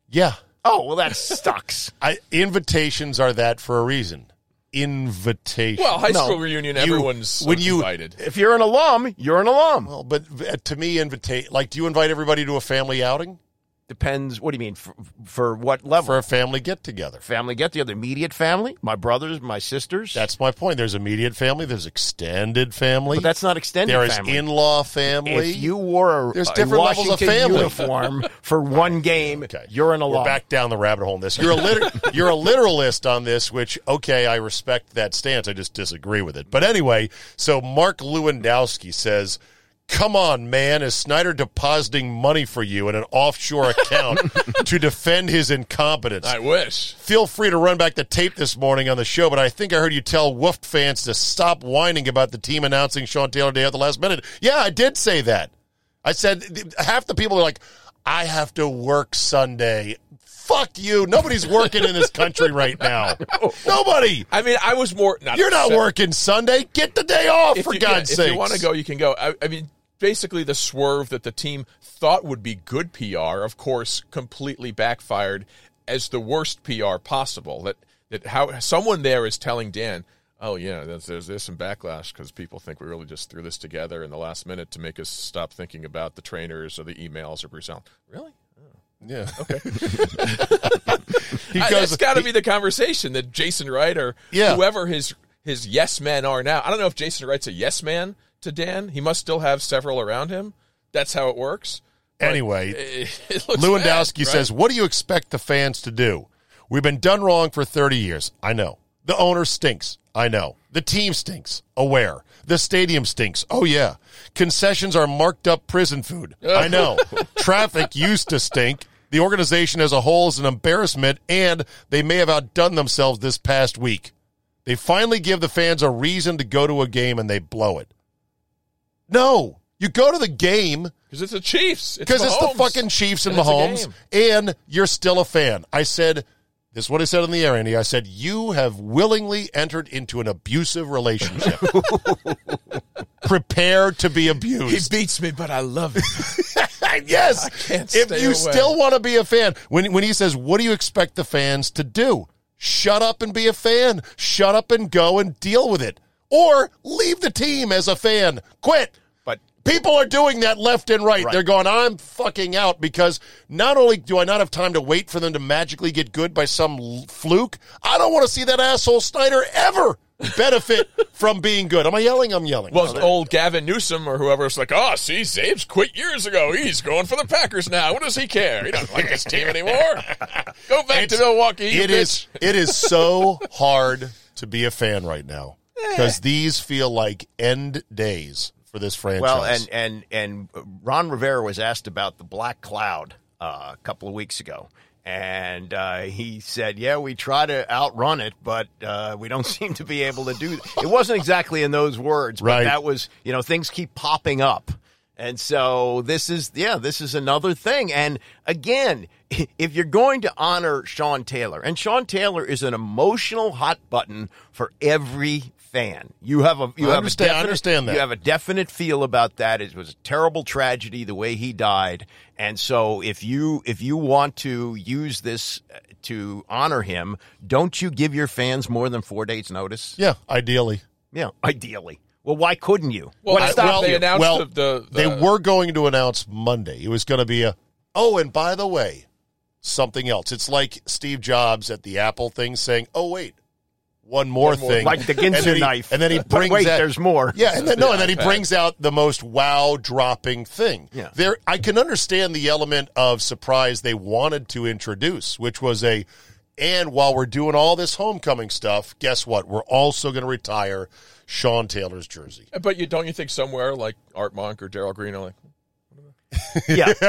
Speaker 9: Yeah.
Speaker 11: Oh well, that sucks.
Speaker 9: I, invitations are that for a reason. Invitation.
Speaker 10: Well, high
Speaker 11: No.
Speaker 10: school reunion,
Speaker 9: You-
Speaker 10: everyone's
Speaker 9: when you-
Speaker 10: invited.
Speaker 11: if you're an alum, you're an alum.
Speaker 9: Well, but uh, to me, invitate like, do you invite everybody to a family outing
Speaker 11: Depends. What do you mean? For, for what level?
Speaker 9: for a family get together?
Speaker 11: family get together, immediate family, my brothers, my sisters.
Speaker 9: That's my point. There's immediate family. There's extended family.
Speaker 11: but that's not extended
Speaker 9: there is
Speaker 11: family.
Speaker 9: in-law family.
Speaker 11: if you wore a,
Speaker 9: There's
Speaker 11: a
Speaker 9: different levels of
Speaker 11: Washington
Speaker 9: family.
Speaker 11: uniform for one game,
Speaker 9: Okay.
Speaker 11: you're an
Speaker 9: We're back down the rabbit hole in this. You're a liter- you're a literalist on this, which okay, I respect that stance. I just disagree with it. But anyway, so Mark Lewandowski says, "Come on, man, is Snyder depositing money for you in an offshore account to defend his incompetence?"
Speaker 10: I wish.
Speaker 9: Feel free to run back the tape this morning on the show, but I think I heard you tell Wolf fans to stop whining about the team announcing Sean Taylor Day at the last minute. Yeah, I did say that. I said half the people are like, I have to work Sunday. Fuck you. Nobody's working in this country right now. Nobody.
Speaker 10: I mean, I was more. Not
Speaker 9: You're not
Speaker 10: upset.
Speaker 9: working Sunday. Get the day off,
Speaker 10: If
Speaker 9: for
Speaker 10: you,
Speaker 9: God's
Speaker 10: yeah,
Speaker 9: sake.
Speaker 10: If you want to go, you can go. I, I mean, basically, the swerve that the team thought would be good PR, of course, completely backfired as the worst PR possible. That that how someone there is telling Dan, "Oh yeah, there's there's, there's some backlash because people think we really just threw this together in the last minute to make us stop thinking about the trainers or the emails or Bruce Allen." Really? Oh.
Speaker 9: Yeah.
Speaker 10: Okay.
Speaker 9: He
Speaker 10: I-
Speaker 9: goes-
Speaker 10: that's got to be the conversation that Jason Wright or
Speaker 9: Yeah.
Speaker 10: whoever his his yes men are now. I don't know if Jason Wright's a yes man to Dan. He must still have several around him. That's how it works. But
Speaker 9: Anyway,
Speaker 10: it, it
Speaker 9: Lewandowski
Speaker 10: bad, right?
Speaker 9: says, What do you expect the fans to do? We've been done wrong for 30 years. I know. The owner stinks. I know. The team stinks. Aware. The stadium stinks. Oh, yeah. Concessions are marked up prison food. I oh. know. Traffic used to stink. The organization as a whole is an embarrassment, and they may have outdone themselves this past week. They finally give the fans a reason to go to a game and they blow it. No. You go to the game
Speaker 10: because it's the Chiefs.
Speaker 9: because it's, the fucking Chiefs and,
Speaker 10: And it's
Speaker 9: Mahomes, and you're still a fan. I said, this is what I said on the air, Andy. I said, you have willingly entered into an abusive relationship. Prepare to be abused.
Speaker 10: He beats me, but I love it.
Speaker 9: yes.
Speaker 10: I can't
Speaker 9: if you
Speaker 10: away.
Speaker 9: still want to be a fan, when, when he says, what do you expect the fans to do? Shut up and be a fan. Shut up and go and deal with it. Or leave the team as a fan. Quit.
Speaker 11: But
Speaker 9: People are doing that left and right.
Speaker 11: Right.
Speaker 9: They're going, I'm fucking out because not only do I not have time to wait for them to magically get good by some fluke, I don't want to see that asshole Snyder ever benefit from being good. Am I yelling? I'm yelling.
Speaker 10: Well, old Gavin Newsom or whoever was like, oh, see, Czabe's quit years ago. He's going for the Packers now. What does he care? He doesn't like his team anymore. Go back to Milwaukee.
Speaker 9: It is. It is so hard to be a fan right now because these feel like end days for this franchise.
Speaker 11: Well, and and and Ron Rivera was asked about the black cloud uh, a couple of weeks ago, and uh, he said, "Yeah, we try to outrun it, but uh, we don't seem to be able to do." It wasn't exactly in those words, but
Speaker 9: Right.
Speaker 11: that was you know things keep popping up. And so this is, yeah, this is another thing. And again, if you're going to honor Sean Taylor, and Sean Taylor is an emotional hot button for every fan. You have a, you
Speaker 9: I
Speaker 11: have
Speaker 9: understand-
Speaker 11: a
Speaker 9: I
Speaker 11: definite,
Speaker 9: understand that.
Speaker 11: You have a definite feel about that. It was a terrible tragedy the way he died, and so if you if you want to use this uh, to honor him, don't you give your fans more than four days' notice?
Speaker 9: yeah, ideally.
Speaker 11: Yeah, ideally. Well, why couldn't you?
Speaker 10: Well,
Speaker 11: what
Speaker 10: I-
Speaker 11: stopped
Speaker 10: well, they announced
Speaker 9: well,
Speaker 10: the, the, the
Speaker 9: they were going to announce Monday. It was going to be a. Oh, and by the way, something else. It's like Steve Jobs at the Apple thing saying, "Oh wait, one more
Speaker 10: One more-
Speaker 9: thing,"
Speaker 11: like the
Speaker 9: And
Speaker 11: Ginsu
Speaker 9: then he-
Speaker 11: knife.
Speaker 9: and then he brings
Speaker 11: wait,
Speaker 9: out-
Speaker 11: there's more.
Speaker 9: Yeah, and then no, and then he brings out the most wow dropping thing.
Speaker 11: Yeah.
Speaker 9: There I can understand the element of surprise they wanted to introduce, which was a and while we're doing all this homecoming stuff, guess what? We're also going to retire Sean Taylor's jersey.
Speaker 10: But you don't you think somewhere like Art Monk or Darrell Green are like,
Speaker 11: Yeah.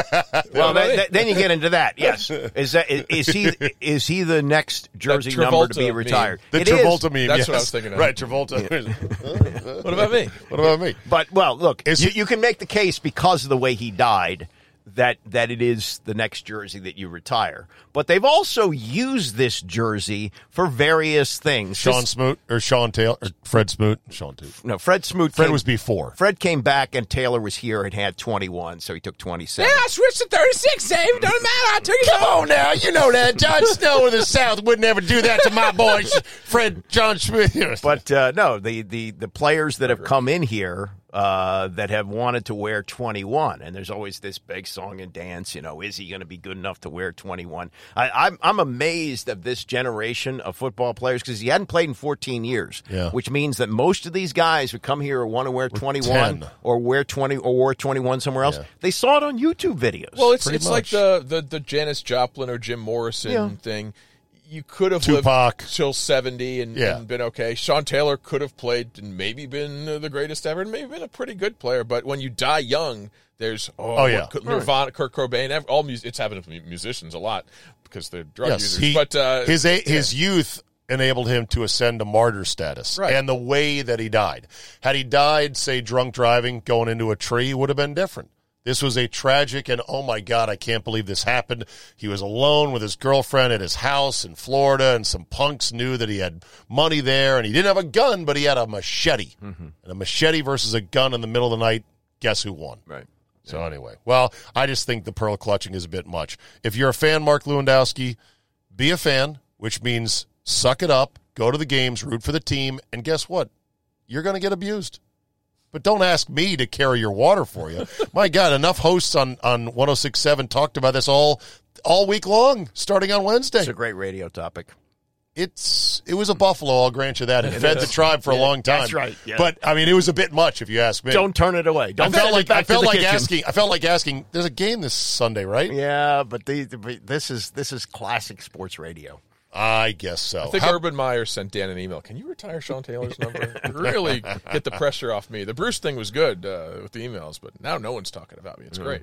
Speaker 11: well,
Speaker 10: about
Speaker 11: then, then you get into that. Yes. Is that is, is he is he the next jersey number to be
Speaker 10: Travolta meme.
Speaker 11: retired?
Speaker 9: The
Speaker 11: It is.
Speaker 9: Travolta meme.
Speaker 10: That's
Speaker 9: yes.
Speaker 10: what I was thinking of.
Speaker 9: Right, Travolta.
Speaker 10: what about me?
Speaker 9: what about me?
Speaker 11: But well, look,
Speaker 9: Is
Speaker 11: you, you can make the case because of the way he died that that it is the next jersey that you retire. But they've also used this jersey for various things.
Speaker 9: Sean
Speaker 11: This-
Speaker 9: Smoot or Sean Taylor or Fred Smoot? Sean Taylor.
Speaker 11: no, Fred Smoot.
Speaker 9: Fred
Speaker 11: came-
Speaker 9: was before.
Speaker 11: Fred came back and Taylor was here and had 21, so he took 27.
Speaker 10: I switched to 36, Dave. Doesn't matter. I took it
Speaker 9: Come on now, you know that John Snow of the South would never do that to my boy Fred John Smith.
Speaker 11: But uh, no, the, the, the players that have come in here uh, that have wanted to wear 21, and there's always this big song and dance. You know, is he going to be good enough to wear 21? I, I'm I'm amazed of this generation of football players because he hadn't played in 14 years.
Speaker 9: Yeah.
Speaker 11: which means that most of these guys who come here want to wear 21
Speaker 9: 10.
Speaker 11: or wear 20 or wear 21 somewhere else. They saw it on YouTube videos.
Speaker 10: Well, it's
Speaker 9: Pretty
Speaker 10: it's like the, the the Janis Joplin or Jim Morrison
Speaker 11: Yeah.
Speaker 10: thing. You could have
Speaker 9: Tupac.
Speaker 10: lived till seventy and,
Speaker 9: Yeah.
Speaker 10: and been okay. Sean Taylor could have played and maybe been uh, the greatest ever, and maybe been a pretty good player. But when you die young, there's oh,
Speaker 9: Oh, yeah.
Speaker 10: what- Nirvana, Kurt Cobain, ev- all mus- it's happened to musicians a lot because they're drug
Speaker 9: yes,
Speaker 10: users.
Speaker 9: he,
Speaker 10: but uh,
Speaker 9: his a, his youth enabled him to ascend to martyr status,
Speaker 10: Right.
Speaker 9: and the way that he died. Had he died, say, drunk driving, going into a tree, would have been different. This was a tragic and oh my God, I can't believe this happened. He was alone with his girlfriend at his house in Florida, and some punks knew that he had money there, and he didn't have a gun, but he had a machete. Mm-hmm. And a machete versus a gun in the middle of the night, guess who won?
Speaker 10: right.
Speaker 9: So anyway, well, I just think the pearl clutching is a bit much. If you're a fan, Mark Lewandowski, be a fan, which means suck it up, go to the games, root for the team, and guess what? You're going to get abused. But don't ask me to carry your water for you. My God, enough hosts on on 1067 talked about this all all week long, starting on Wednesday.
Speaker 11: it's a great radio topic.
Speaker 9: It's it was a buffalo, I'll grant you that. It fed the tribe for a long time.
Speaker 11: that's right, yeah.
Speaker 9: But I mean, it was a bit much if you ask me.
Speaker 11: Don't turn it away. Don't
Speaker 9: I felt
Speaker 11: it
Speaker 9: like I felt like
Speaker 11: kitchen.
Speaker 9: asking. I felt like asking. There's a game this Sunday, right?
Speaker 11: Yeah, but the, the, this is this is classic sports radio.
Speaker 9: I guess so.
Speaker 10: I think
Speaker 9: How-
Speaker 10: Urban Meyer sent Dan an email. Can you retire Sean Taylor's number? really get the pressure off me. The Bruce thing was good uh, with the emails, but now no one's talking about me. It's great.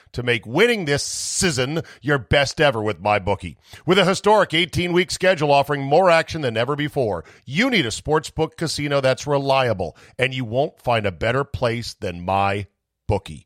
Speaker 9: to make winning this season your best ever with MyBookie. With a historic 18 week schedule offering more action than ever before, you need a sportsbook casino that's reliable, and you won't find a better place than MyBookie.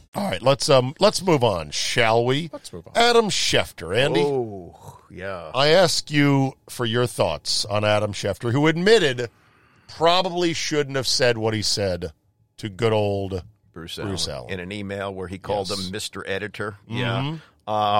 Speaker 9: All right, let's um let's move on, shall we?
Speaker 10: Let's move on.
Speaker 9: Adam Schefter, Andy.
Speaker 11: Oh, yeah.
Speaker 9: I ask you for your thoughts on Adam Schefter, who admitted probably shouldn't have said what he said to good old
Speaker 11: Bruce,
Speaker 9: Bruce
Speaker 11: Allen, in an email where he called
Speaker 9: Yes.
Speaker 11: him Mr. Editor.
Speaker 9: Mhm.
Speaker 11: Yeah.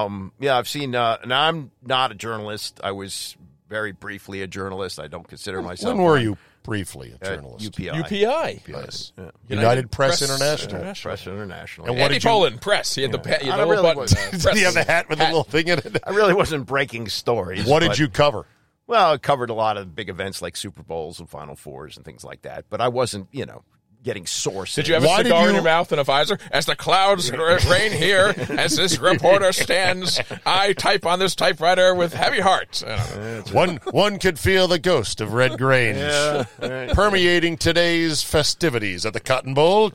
Speaker 11: Um, yeah, I've seen, uh, and I'm not a journalist. I was very briefly a journalist. I don't consider myself.
Speaker 9: When were
Speaker 11: one.
Speaker 9: you briefly a
Speaker 11: At
Speaker 9: journalist?
Speaker 11: UPI.
Speaker 10: UPI.
Speaker 9: Yes.
Speaker 11: Yeah.
Speaker 9: United, Press, International.
Speaker 11: Press International.
Speaker 9: And
Speaker 11: Yeah.
Speaker 9: what
Speaker 10: Andy
Speaker 9: did you-
Speaker 10: Pollin, press. He had the, pa- he had the little
Speaker 11: really uh,
Speaker 10: button.
Speaker 11: was-
Speaker 9: Did he have the hat with the little thing in it?
Speaker 11: I really wasn't breaking stories.
Speaker 9: What did
Speaker 11: but-
Speaker 9: you cover?
Speaker 11: Well, it covered a lot of big events like Super Bowls and Final Fours and things like that. But I wasn't, you know, getting sources.
Speaker 10: Did you have a
Speaker 9: Why did
Speaker 10: cigar in your mouth and a visor? As the clouds rain here, as this reporter stands, I type on this typewriter with heavy heart. I don't know.
Speaker 9: One one could feel the ghost of Red Grange
Speaker 11: Yeah, right.
Speaker 9: permeating today's festivities at the Cotton Bowl.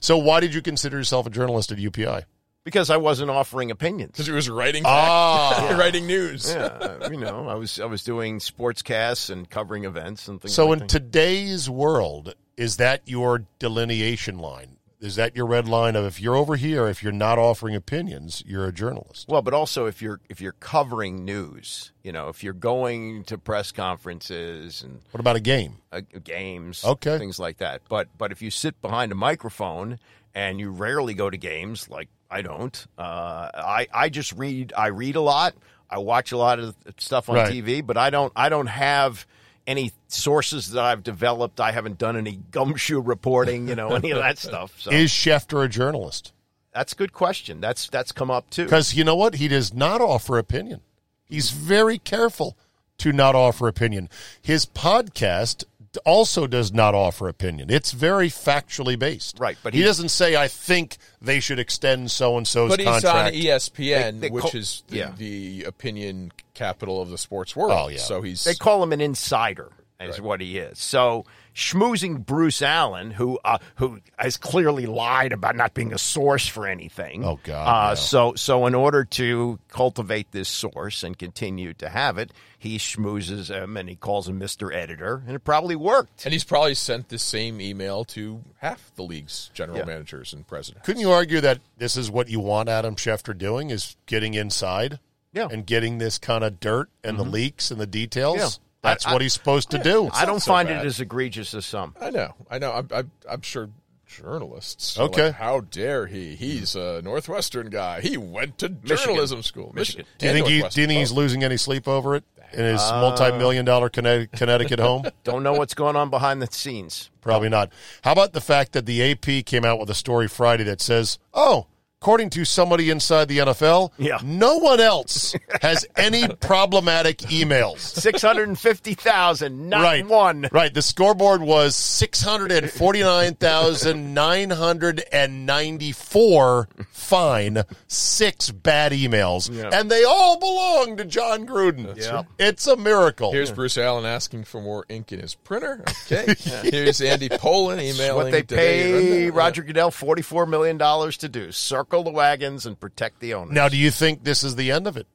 Speaker 9: So, why did you consider yourself a journalist at UPI?
Speaker 11: Because I wasn't offering opinions.
Speaker 10: Because he was writing
Speaker 9: Ah.
Speaker 10: writing news.
Speaker 11: Yeah, uh, you know, I was I was doing sportscasts and covering events and things.
Speaker 9: So,
Speaker 11: like
Speaker 9: in
Speaker 11: that.
Speaker 9: today's world, is that your delineation line? Is that your red line of if you're over here, if you're not offering opinions, you're a journalist?
Speaker 11: Well, but also if you're if you're covering news, you know, if you're going to press conferences and
Speaker 9: What about a game?
Speaker 11: uh, games,
Speaker 9: Okay.
Speaker 11: things like that. But but if you sit behind a microphone and you rarely go to games, like I don't, uh, I I just read. I read a lot. I watch a lot of stuff on
Speaker 9: Right.
Speaker 11: TV, but I don't I don't have any sources that I've developed. I haven't done any gumshoe reporting, you know, any of that stuff. So
Speaker 9: Is Schefter a journalist?
Speaker 11: that's a good question. That's that's come up too.
Speaker 9: Because you know what? He does not offer opinion. He's very careful to not offer opinion. His podcast also does not offer opinion. It's very factually based.
Speaker 11: Right, but
Speaker 9: he,
Speaker 11: he-
Speaker 9: doesn't say, I think they should extend so and so's
Speaker 10: But he's
Speaker 9: contract.
Speaker 10: on ESPN,
Speaker 11: They- they
Speaker 10: which
Speaker 11: call-
Speaker 10: is the,
Speaker 11: yeah.
Speaker 10: the opinion capital of the sports world.
Speaker 9: Oh, yeah.
Speaker 10: So he's
Speaker 11: They call him an insider, is what he is. So schmoozing Bruce Allen, who uh, who has clearly lied about not being a source for anything.
Speaker 9: Oh, God,
Speaker 11: Uh,
Speaker 9: yeah.
Speaker 11: So so in order to cultivate this source and continue to have it, he schmoozes him and he calls him Mister Editor, and it probably worked.
Speaker 10: and he's probably sent the same email to half the league's general
Speaker 11: Yeah.
Speaker 10: managers and presidents.
Speaker 9: Couldn't you argue that this is what you want Adam Schefter doing is getting inside
Speaker 11: Yeah. Mm-hmm.
Speaker 9: and getting this kind of dirt and the leaks and the details?
Speaker 11: Yeah.
Speaker 9: That's
Speaker 11: I-
Speaker 9: what he's supposed to do.
Speaker 11: I don't
Speaker 10: so
Speaker 11: find
Speaker 10: bad.
Speaker 11: it as egregious as some.
Speaker 10: I know, I know. I'm, I'm, I'm sure journalists. are
Speaker 9: Okay.
Speaker 10: like, how dare he? He's a Northwestern guy. He went to journalism school.
Speaker 11: Michigan.
Speaker 9: do you
Speaker 10: and
Speaker 9: think he, do you think he's losing any sleep over it in his
Speaker 11: Uh,
Speaker 9: multi-million dollar Connecticut home?
Speaker 11: Don't know what's going on behind the scenes.
Speaker 9: Probably not. How about the fact that the AP came out with a story Friday that says, "Oh, according to somebody inside the NFL,
Speaker 11: Yeah.
Speaker 9: no one else has any problematic emails."
Speaker 11: Six hundred and fifty thousand, not
Speaker 9: right,
Speaker 11: one.
Speaker 9: Right. The scoreboard was six hundred and forty-nine thousand nine hundred and ninety-four fine, six bad emails,
Speaker 11: Yeah.
Speaker 9: and they all belong to Jon Gruden.
Speaker 11: Yeah.
Speaker 9: It's a miracle.
Speaker 10: Here's Bruce Allen asking for more ink in his printer. Okay. Here's Andy Pollin
Speaker 11: That's
Speaker 10: emailing
Speaker 11: what they
Speaker 10: today.
Speaker 11: pay Roger Goodell forty-four million dollars to do: circle circle the wagons and protect the owners.
Speaker 9: Now, do you think this is the end of it?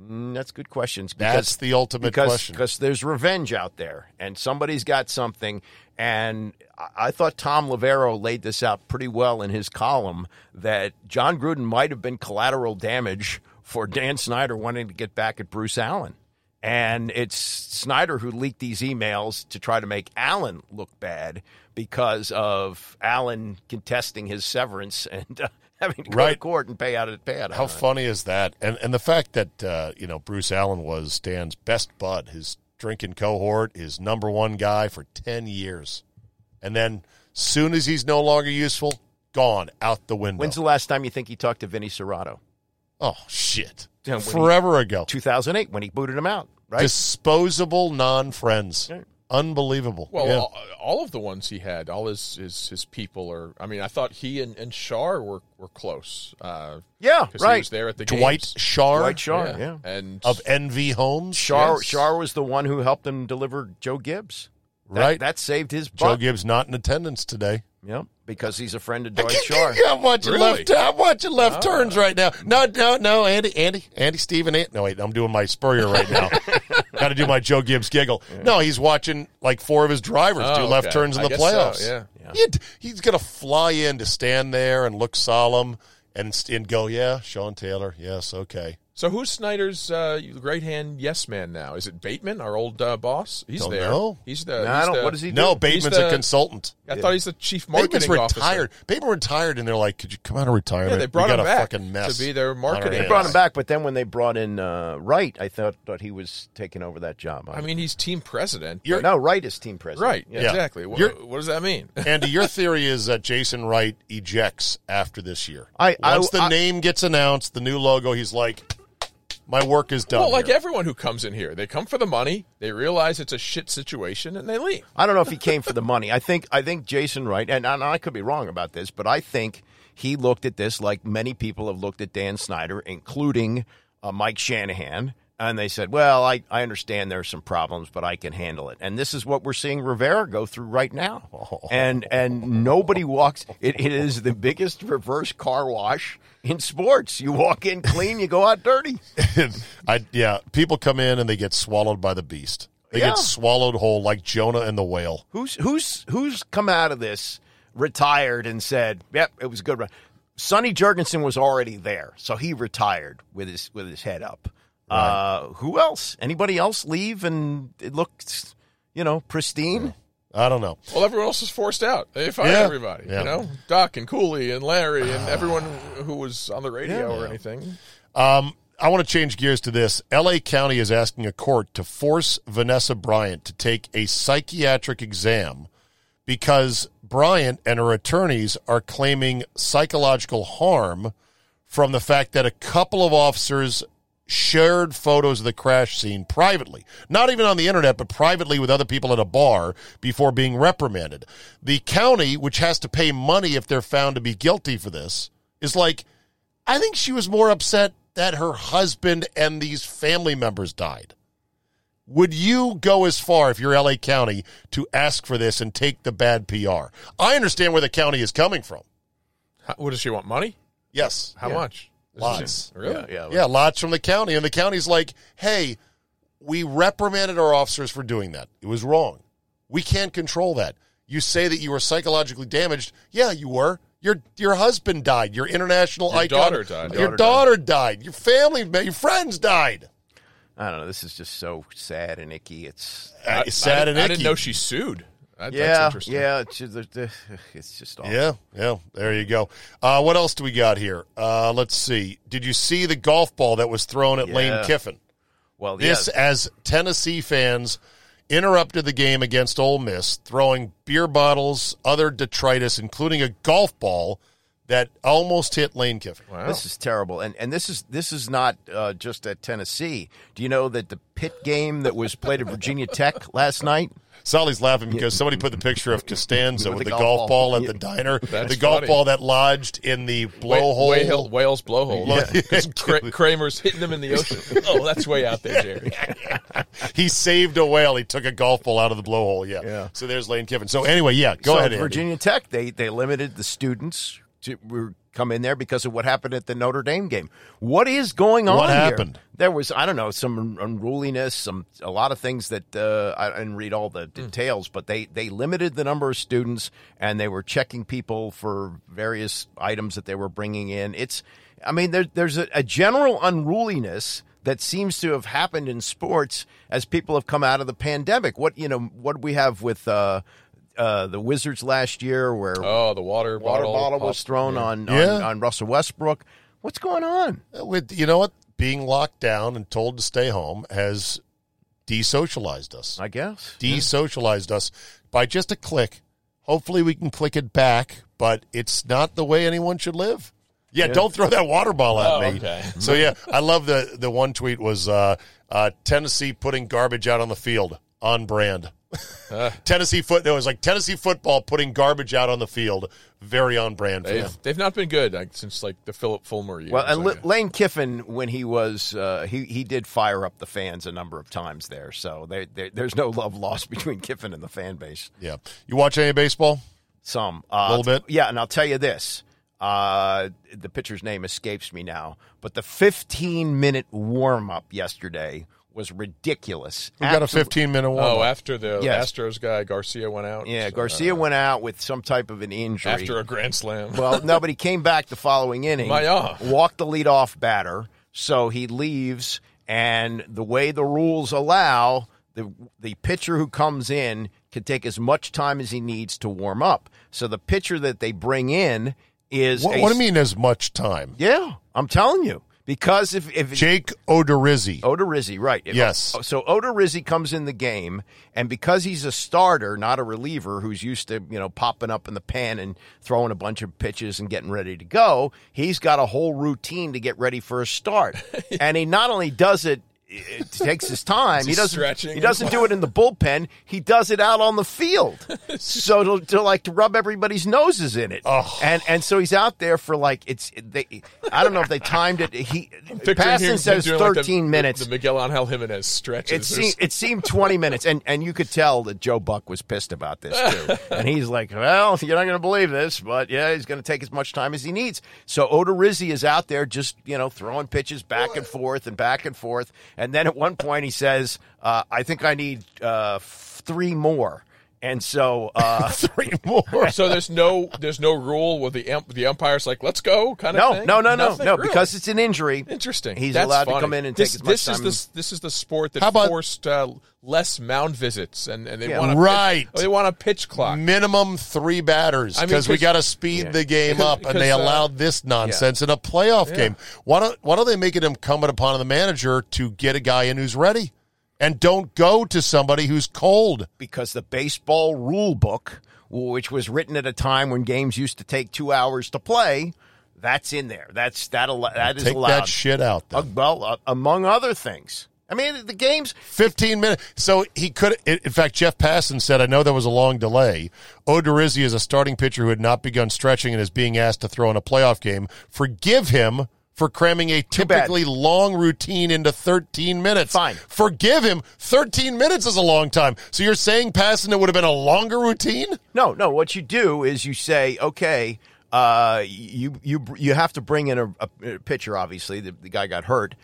Speaker 11: Mm, that's good questions.
Speaker 9: That's the ultimate
Speaker 11: because,
Speaker 9: question.
Speaker 11: Because there's revenge out there, and somebody's got something. And I, I thought Thom Loverro laid this out pretty well in his column that Jon Gruden might have been collateral damage for Dan Snyder wanting to get back at Bruce Allen. And it's Snyder who leaked these emails to try to make Allen look bad because of Allen contesting his severance and uh, having to go to
Speaker 9: Right.
Speaker 11: court and pay out pay out.
Speaker 9: How funny is that? And and the fact that uh, you know Bruce Allen was Dan's best bud, his drinking cohort, his number one guy for ten years, and then soon as he's no longer useful, gone out the window.
Speaker 11: When's the last time you think he talked to Vinny Cerrato?
Speaker 9: oh shit!
Speaker 11: When he-
Speaker 9: Forever ago.
Speaker 11: 2008 when he booted him out, right?
Speaker 9: Disposable non-friends. Unbelievable.
Speaker 10: Well,
Speaker 9: Yeah.
Speaker 10: all, all of the ones he had, all his his, his people are. I mean, I thought he and, and Schar were were close. Uh,
Speaker 11: Yeah,
Speaker 10: 'cause
Speaker 11: right.
Speaker 10: He was there at the
Speaker 9: Dwight
Speaker 10: games.
Speaker 9: Schar,
Speaker 11: Dwight Schar, yeah.
Speaker 10: and
Speaker 9: of NV Homes.
Speaker 11: Schar
Speaker 10: Yes.
Speaker 11: Schar was the one who helped him deliver Joe Gibbs. That-
Speaker 9: Right.
Speaker 11: That, saved his
Speaker 9: Joe. Gibbs not in attendance today.
Speaker 11: Yep, because he's a friend of
Speaker 9: I
Speaker 11: Dwight Schar.
Speaker 9: Yeah, I'm watching
Speaker 10: Really?
Speaker 9: left. I'm watching left
Speaker 10: Ah.
Speaker 9: turns right now. No, no, no. Andy, Andy, Andy, Steven. Andy. No, wait. I'm doing my Spurrier right now. Got to do my Joe Gibbs giggle. No, he's watching like four of his drivers do
Speaker 10: Oh,
Speaker 9: left
Speaker 10: okay.
Speaker 9: turns in
Speaker 10: I
Speaker 9: the
Speaker 10: guess so,
Speaker 9: playoffs.
Speaker 10: yeah.
Speaker 9: He'd- he's gonna fly in to stand there and look solemn and and go, yeah, Sean Taylor. Yes, okay.
Speaker 10: So who's Snyder's uh, right hand yes man now? Is it Bateman, our old uh, boss? He's
Speaker 9: Don't
Speaker 10: there.
Speaker 9: know.
Speaker 10: He's the.
Speaker 11: No, I
Speaker 10: he's
Speaker 11: don't-
Speaker 10: the-
Speaker 11: what does he do?
Speaker 9: No, Bateman's
Speaker 10: the-
Speaker 9: a consultant.
Speaker 10: I thought he's the chief marketing
Speaker 9: Bateman's
Speaker 10: officer.
Speaker 9: retired. Bateman retired, and they're like, "Could you come out of retirement?"
Speaker 10: Yeah, they brought
Speaker 9: we got
Speaker 10: him
Speaker 9: a
Speaker 10: back
Speaker 9: fucking mess
Speaker 10: to be their
Speaker 9: on our
Speaker 10: marketing
Speaker 9: hands."
Speaker 11: They brought him back, but then when they brought in uh, Wright, I thought thought he was taking over that job.
Speaker 10: I mean, he's team president.
Speaker 9: You're-
Speaker 11: no, Wright is team president.
Speaker 10: right.
Speaker 11: Yeah.
Speaker 9: Yeah.
Speaker 10: Exactly. What, what does that mean?
Speaker 9: Andy, your theory is that Jason Wright ejects after this year.
Speaker 11: I- I-
Speaker 9: Once the
Speaker 11: I-
Speaker 9: name gets announced, the new logo, he's like, "My work is done."
Speaker 10: well, like
Speaker 9: here."
Speaker 10: everyone who comes in here, they come for the money. They realize it's a shit situation, and they leave.
Speaker 11: I don't know if he came for the money. I think I think Jason Wright, and, and I could be wrong about this, but I think he looked at this like many people have looked at Dan Snyder, including uh, Mike Shanahan, and they said, "Well, I, I understand there are some problems, but I can handle it." And this is what we're seeing Rivera go through right now. Oh. And and nobody walks. It, it is the biggest reverse car wash in sports. You walk in clean, you go out dirty.
Speaker 9: I yeah, people come in and they get swallowed by the beast. They
Speaker 11: Yeah.
Speaker 9: get swallowed whole like Jonah and the whale.
Speaker 11: Who's who's who's come out of this retired and said, "Yep, it was a good run." Sonny Jurgensen was already there, so he retired with his with his head up. Uh, who else? Anybody else leave and it looks, you know, pristine?
Speaker 9: I don't know.
Speaker 10: Well, everyone else is forced out. They fired
Speaker 9: Yeah.
Speaker 10: everybody.
Speaker 9: Yeah.
Speaker 10: You know, Doc and Cooley and Larry and everyone who was on the radio or anything.
Speaker 9: Um, I want to change gears to this. L.A. County is asking a court to force Vanessa Bryant to take a psychiatric exam because Bryant and her attorneys are claiming psychological harm from the fact that a couple of officers shared photos of the crash scene privately, not even on the internet, but privately with other people at a bar before being reprimanded. The county, which has to pay money if they're found to be guilty for this, is like, I think she was more upset that her husband and these family members died. Would you go as far if you're LA County to ask for this and take the bad PR? I understand where the county is coming from.
Speaker 10: How, what does she want? Money?
Speaker 9: Yes.
Speaker 10: How
Speaker 9: Yeah.
Speaker 10: much? Is
Speaker 9: Lots.
Speaker 10: Really?
Speaker 11: Yeah, yeah.
Speaker 9: Yeah, lots from the county. And the county's like, hey, we reprimanded our officers for doing that. It was wrong. We can't control that. You say that you were psychologically damaged. Yeah, you were. Your your husband died. Your international
Speaker 10: Your
Speaker 9: icon.
Speaker 10: daughter died.
Speaker 9: Your
Speaker 11: Daughter
Speaker 9: daughter died. Your family, your friends died.
Speaker 11: I don't know. This is just so sad and icky. It's
Speaker 9: Uh,
Speaker 10: I-
Speaker 9: sad
Speaker 10: I,
Speaker 9: and
Speaker 10: I
Speaker 9: icky.
Speaker 10: didn't know she sued. That-
Speaker 11: yeah, yeah. It's just, it's just awful.
Speaker 9: Yeah, yeah. There you go. Uh, what else do we got here? Uh, let's see. Did you see the golf ball that was thrown at Lane Kiffin?
Speaker 11: Well,
Speaker 9: This,
Speaker 11: yeah.
Speaker 9: as Tennessee fans interrupted the game against Ole Miss, throwing beer bottles, other detritus, including a golf ball that almost hit Lane Kiffin.
Speaker 10: Wow.
Speaker 11: This is terrible, and and this is this is not uh, just at Tennessee. Do you know that the Pitt game that was played at Virginia Tech last night?
Speaker 9: Solly's laughing because somebody put the picture of Costanza with, the, golf, ball, at the diner,
Speaker 10: That's
Speaker 9: the golf
Speaker 10: funny.
Speaker 9: ball that lodged in the blowhole.
Speaker 10: Way, Whale- whale's blowhole.
Speaker 9: Blow-
Speaker 10: Because Kramer's hitting them in the ocean. Oh, that's way out there, Jerry.
Speaker 9: he saved a whale. He took a golf ball out of the blowhole. Yeah.
Speaker 11: Yeah.
Speaker 9: So there's Lane Kiffin. So anyway, yeah, go
Speaker 11: so
Speaker 9: ahead. Andy.
Speaker 11: Virginia Tech they they limited the students to were come in there because of what happened at the Notre Dame game. What is going on?
Speaker 9: What
Speaker 11: here?
Speaker 9: happened?
Speaker 11: There was I don't know some unruliness, some a lot of things that uh, I didn't read all the details, but they they limited the number of students and they were checking people for various items that they were bringing in. It's I mean there, there's a, a general unruliness that seems to have happened in sports as people have come out of the pandemic. What you know what we have with. Uh, uh, the Wizards last year, where
Speaker 10: oh the water
Speaker 11: water
Speaker 10: bottle,
Speaker 11: bottle was thrown
Speaker 10: yeah.
Speaker 11: on,
Speaker 9: Yeah.
Speaker 11: on on Russell Westbrook. What's going on?
Speaker 9: With you know what, being locked down and told to stay home has desocialized us.
Speaker 11: I guess
Speaker 9: desocialized us by just a click. Hopefully, we can click it back, but it's not the way anyone should live. Yeah,
Speaker 10: Yeah.
Speaker 9: don't throw that water ball at
Speaker 10: Oh,
Speaker 9: me.
Speaker 10: okay.
Speaker 9: So yeah, I love the the one tweet was uh, uh, Tennessee putting garbage out on the field on brand.
Speaker 10: Uh.
Speaker 9: Tennessee foot. No, it was like Tennessee football putting garbage out on the field. Very on brand for
Speaker 10: They've,
Speaker 9: them.
Speaker 10: they've not been good like, since like the Phillip Fulmer years.
Speaker 11: Well, and
Speaker 10: Like,
Speaker 11: L- Lane Kiffin, when he was, uh, he he did fire up the fans a number of times there. So they, they, there's no love lost between Kiffin and the fan base.
Speaker 9: Yeah, you watch any baseball?
Speaker 11: Some uh,
Speaker 9: A little bit?
Speaker 11: yeah. And I'll tell you this: uh, the pitcher's name escapes me now, but the 15 minute warm up yesterday was ridiculous.
Speaker 9: We got a 15 minute warm
Speaker 10: oh, after the
Speaker 11: Yes.
Speaker 10: Astros guy Garcia went out.
Speaker 11: Yeah,
Speaker 10: uh,
Speaker 11: Garcia went out with some type of an injury
Speaker 10: after a grand slam.
Speaker 11: Well, no, but he came back the following inning.
Speaker 10: My, uh.
Speaker 11: Walked the leadoff batter, so he leaves. And the way the rules allow, the the pitcher who comes in can take as much time as he needs to warm up. So the pitcher that they bring in is
Speaker 9: What,
Speaker 11: a-
Speaker 9: what do you mean? As much time?
Speaker 11: Yeah, I'm telling you. Because if if
Speaker 9: Jake Odorizzi.
Speaker 11: Odorizzi, right? If-
Speaker 9: Yes.
Speaker 11: Oh, so Odorizzi comes in the game, and because he's a starter, not a reliever who's used to you know popping up in the pan and throwing a bunch of pitches and getting ready to go, he's got a whole routine to get ready for a start, and he not only does it. It takes his time. He doesn't.
Speaker 10: stretching?
Speaker 11: He doesn't do it in the bullpen. He does it out on the field. so to, to like to rub everybody's noses in it.
Speaker 9: Oh.
Speaker 11: And and so he's out there for like it's they. I don't know if they timed it. He
Speaker 10: him
Speaker 11: says
Speaker 10: doing like the-
Speaker 11: thirteen
Speaker 10: the-
Speaker 11: minutes.
Speaker 10: The, Miguel Angel Jimenez
Speaker 11: It
Speaker 10: stretches.
Speaker 11: seemed, it seemed 20 minutes, and, and you could tell that Joe Buck was pissed about this, too. and he's like, well, you're not going to believe this, but yeah, he's going to take as much time as he needs. So Odorizzi is out there just, you know, throwing pitches back and forth and back and forth. And then at one point he says, uh, I think I need uh, three more. And so, uh,
Speaker 9: Three more.
Speaker 10: so there's no there's no rule where the ump, the umpire's like let's go kind of
Speaker 11: no,
Speaker 10: thing?
Speaker 11: no, no, no,
Speaker 10: Nothing?
Speaker 11: no,
Speaker 10: Really?
Speaker 11: because it's an injury.
Speaker 10: Interesting.
Speaker 11: He's
Speaker 10: That's
Speaker 11: allowed to come in and
Speaker 10: this,
Speaker 11: take as much
Speaker 10: this
Speaker 11: time.
Speaker 10: Is the, this is the sport that
Speaker 9: about-
Speaker 10: forced uh, less mound visits, and, and they
Speaker 11: Yeah.
Speaker 10: want a
Speaker 9: Right.
Speaker 10: Pitch, they want a pitch clock.
Speaker 9: Minimum three batters
Speaker 10: I mean,
Speaker 9: because we
Speaker 10: 'cause-
Speaker 9: got to speed
Speaker 11: Yeah.
Speaker 9: the game up, and they
Speaker 10: Because, uh,
Speaker 9: allowed this nonsense in a playoff
Speaker 10: Yeah.
Speaker 9: game. Why don't Why don't they make it incumbent upon the manager to get a guy in who's ready, and don't go to somebody who's cold?
Speaker 11: because the baseball rule book, which was written at a time when games used to take two hours to play, that's in there. That's that. al- That is
Speaker 9: Take
Speaker 11: allowed.
Speaker 9: that shit out.
Speaker 11: Uh, well, uh, among other things. I mean, the games.
Speaker 9: 15 minutes. So he could. In fact, Jeff Passan said, "I know there was a long delay. Odorizzi is a starting pitcher who had not begun stretching and is being asked to throw in a playoff game. Forgive him." For cramming a typically long routine into 13 minutes.
Speaker 11: Fine.
Speaker 9: Forgive him. 13 minutes is a long time. So you're saying passing it would have been a longer routine?
Speaker 11: No, no. What you do is you say, okay, uh, you you you have to bring in a, a pitcher. Obviously, the, the guy got hurt,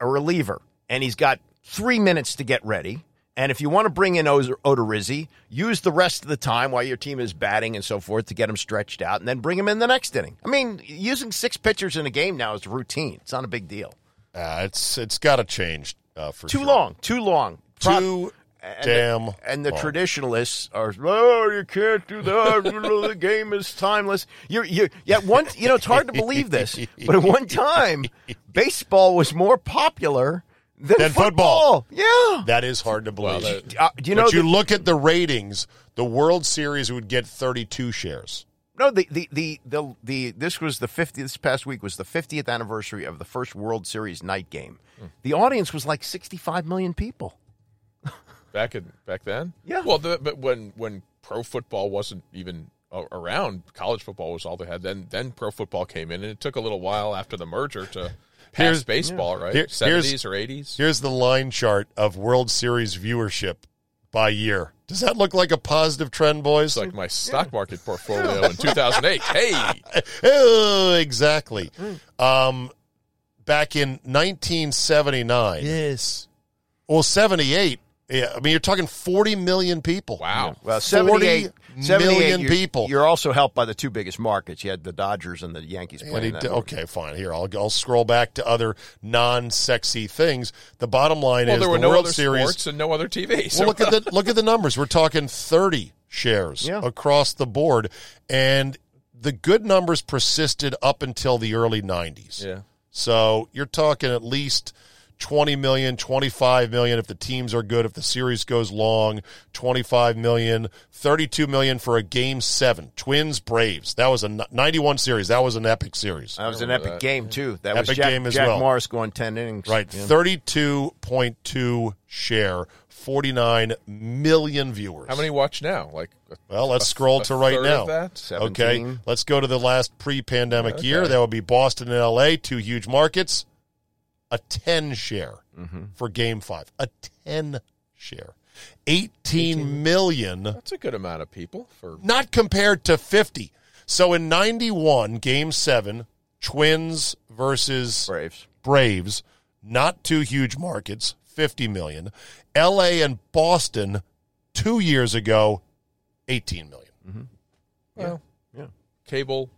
Speaker 11: a reliever, and he's got three minutes to get ready. And if you want to bring in Odorizzi, use the rest of the time while your team is batting and so forth to get him stretched out, and then bring him in the next inning. I mean, using six pitchers in a game now is routine. It's not a big deal.
Speaker 9: Uh, it's it's got to change uh, for
Speaker 11: Too
Speaker 9: sure.
Speaker 11: long, too long, Pro-
Speaker 9: Too
Speaker 11: and
Speaker 9: damn.
Speaker 11: The, and the
Speaker 9: long.
Speaker 11: traditionalists are, oh, you can't do that. You the game is timeless. You're, you're, yeah, one, you know, it's hard to believe this, but at one time, baseball was more popular than,
Speaker 9: Than football.
Speaker 11: Yeah.
Speaker 9: That is hard to believe.
Speaker 10: Well,
Speaker 11: Uh, do you know
Speaker 9: but you
Speaker 11: the-
Speaker 9: look at the ratings, the World Series would get 32 shares.
Speaker 11: No, the, the, the, the, the, this was the 50th, this past week was the 50th anniversary of the first World Series night game. The audience was like 65 million people.
Speaker 10: back in back then.
Speaker 11: Yeah.
Speaker 10: Well, the, but when when pro football wasn't even around, college football was all they had. Then then pro football came in, and it took a little while after the merger to pass
Speaker 9: Here's-
Speaker 10: baseball, right?
Speaker 9: Here- here's-
Speaker 10: Seventies or eighties.
Speaker 9: Here's the line chart of World Series viewership by year. Does that look like a positive trend, boys?
Speaker 10: It's like my stock market portfolio in 2008. Hey,
Speaker 9: oh, exactly. Um, back in 1979.
Speaker 10: Yes.
Speaker 9: Well, 78. Yeah, I mean, you're talking 40 million people.
Speaker 10: Wow.
Speaker 11: Well,
Speaker 9: 40
Speaker 11: 78, 78
Speaker 9: million
Speaker 11: you're-
Speaker 9: people.
Speaker 11: You're also helped by the two biggest markets. You had the Dodgers and the Yankees
Speaker 9: And
Speaker 11: playing.
Speaker 9: he
Speaker 11: that
Speaker 9: d-
Speaker 11: movie.
Speaker 9: okay, fine. Here, I'll, I'll scroll back to other non-sexy things. The bottom line
Speaker 10: well,
Speaker 9: is
Speaker 10: there were
Speaker 9: the
Speaker 10: no
Speaker 9: World
Speaker 10: other
Speaker 9: Series.
Speaker 10: sports and no other TV. So
Speaker 9: Well, look at the look at the numbers. We're talking 30 shares
Speaker 11: Yeah.
Speaker 9: across the board, and the good numbers persisted up until the early 90s.
Speaker 10: Yeah.
Speaker 9: So you're talking at least 20 million, 25 million if the teams are good, if the series goes long, 25 million, 32 million for a game seven. Twins Braves. That was a 91 series. That was an epic series.
Speaker 11: That was an epic game too. That was
Speaker 9: Epic
Speaker 11: Jack,
Speaker 9: game as
Speaker 11: Jack
Speaker 9: well.
Speaker 11: Morris going ten innings.
Speaker 9: Right.
Speaker 11: Yeah.
Speaker 9: 32.2 share, 49 million viewers.
Speaker 10: how many watch now? Like, a-
Speaker 9: Well, let's
Speaker 10: a-
Speaker 9: scroll
Speaker 10: a
Speaker 9: to right now.
Speaker 10: That?
Speaker 9: Okay, let's go to the last pre-pandemic
Speaker 10: Okay.
Speaker 9: year. That would be Boston and L.A., two huge markets. A ten share
Speaker 10: Mm-hmm.
Speaker 9: for Game Five. A ten share. Eighteen million,
Speaker 10: That's a good amount of people for.
Speaker 9: not compared to fifty. So in '91, Game Seven, Twins versus
Speaker 11: Braves.
Speaker 9: Braves, not two huge markets, 50 million. LA and Boston 2 years ago 18 million.
Speaker 10: Well,
Speaker 11: Yeah.
Speaker 10: cable,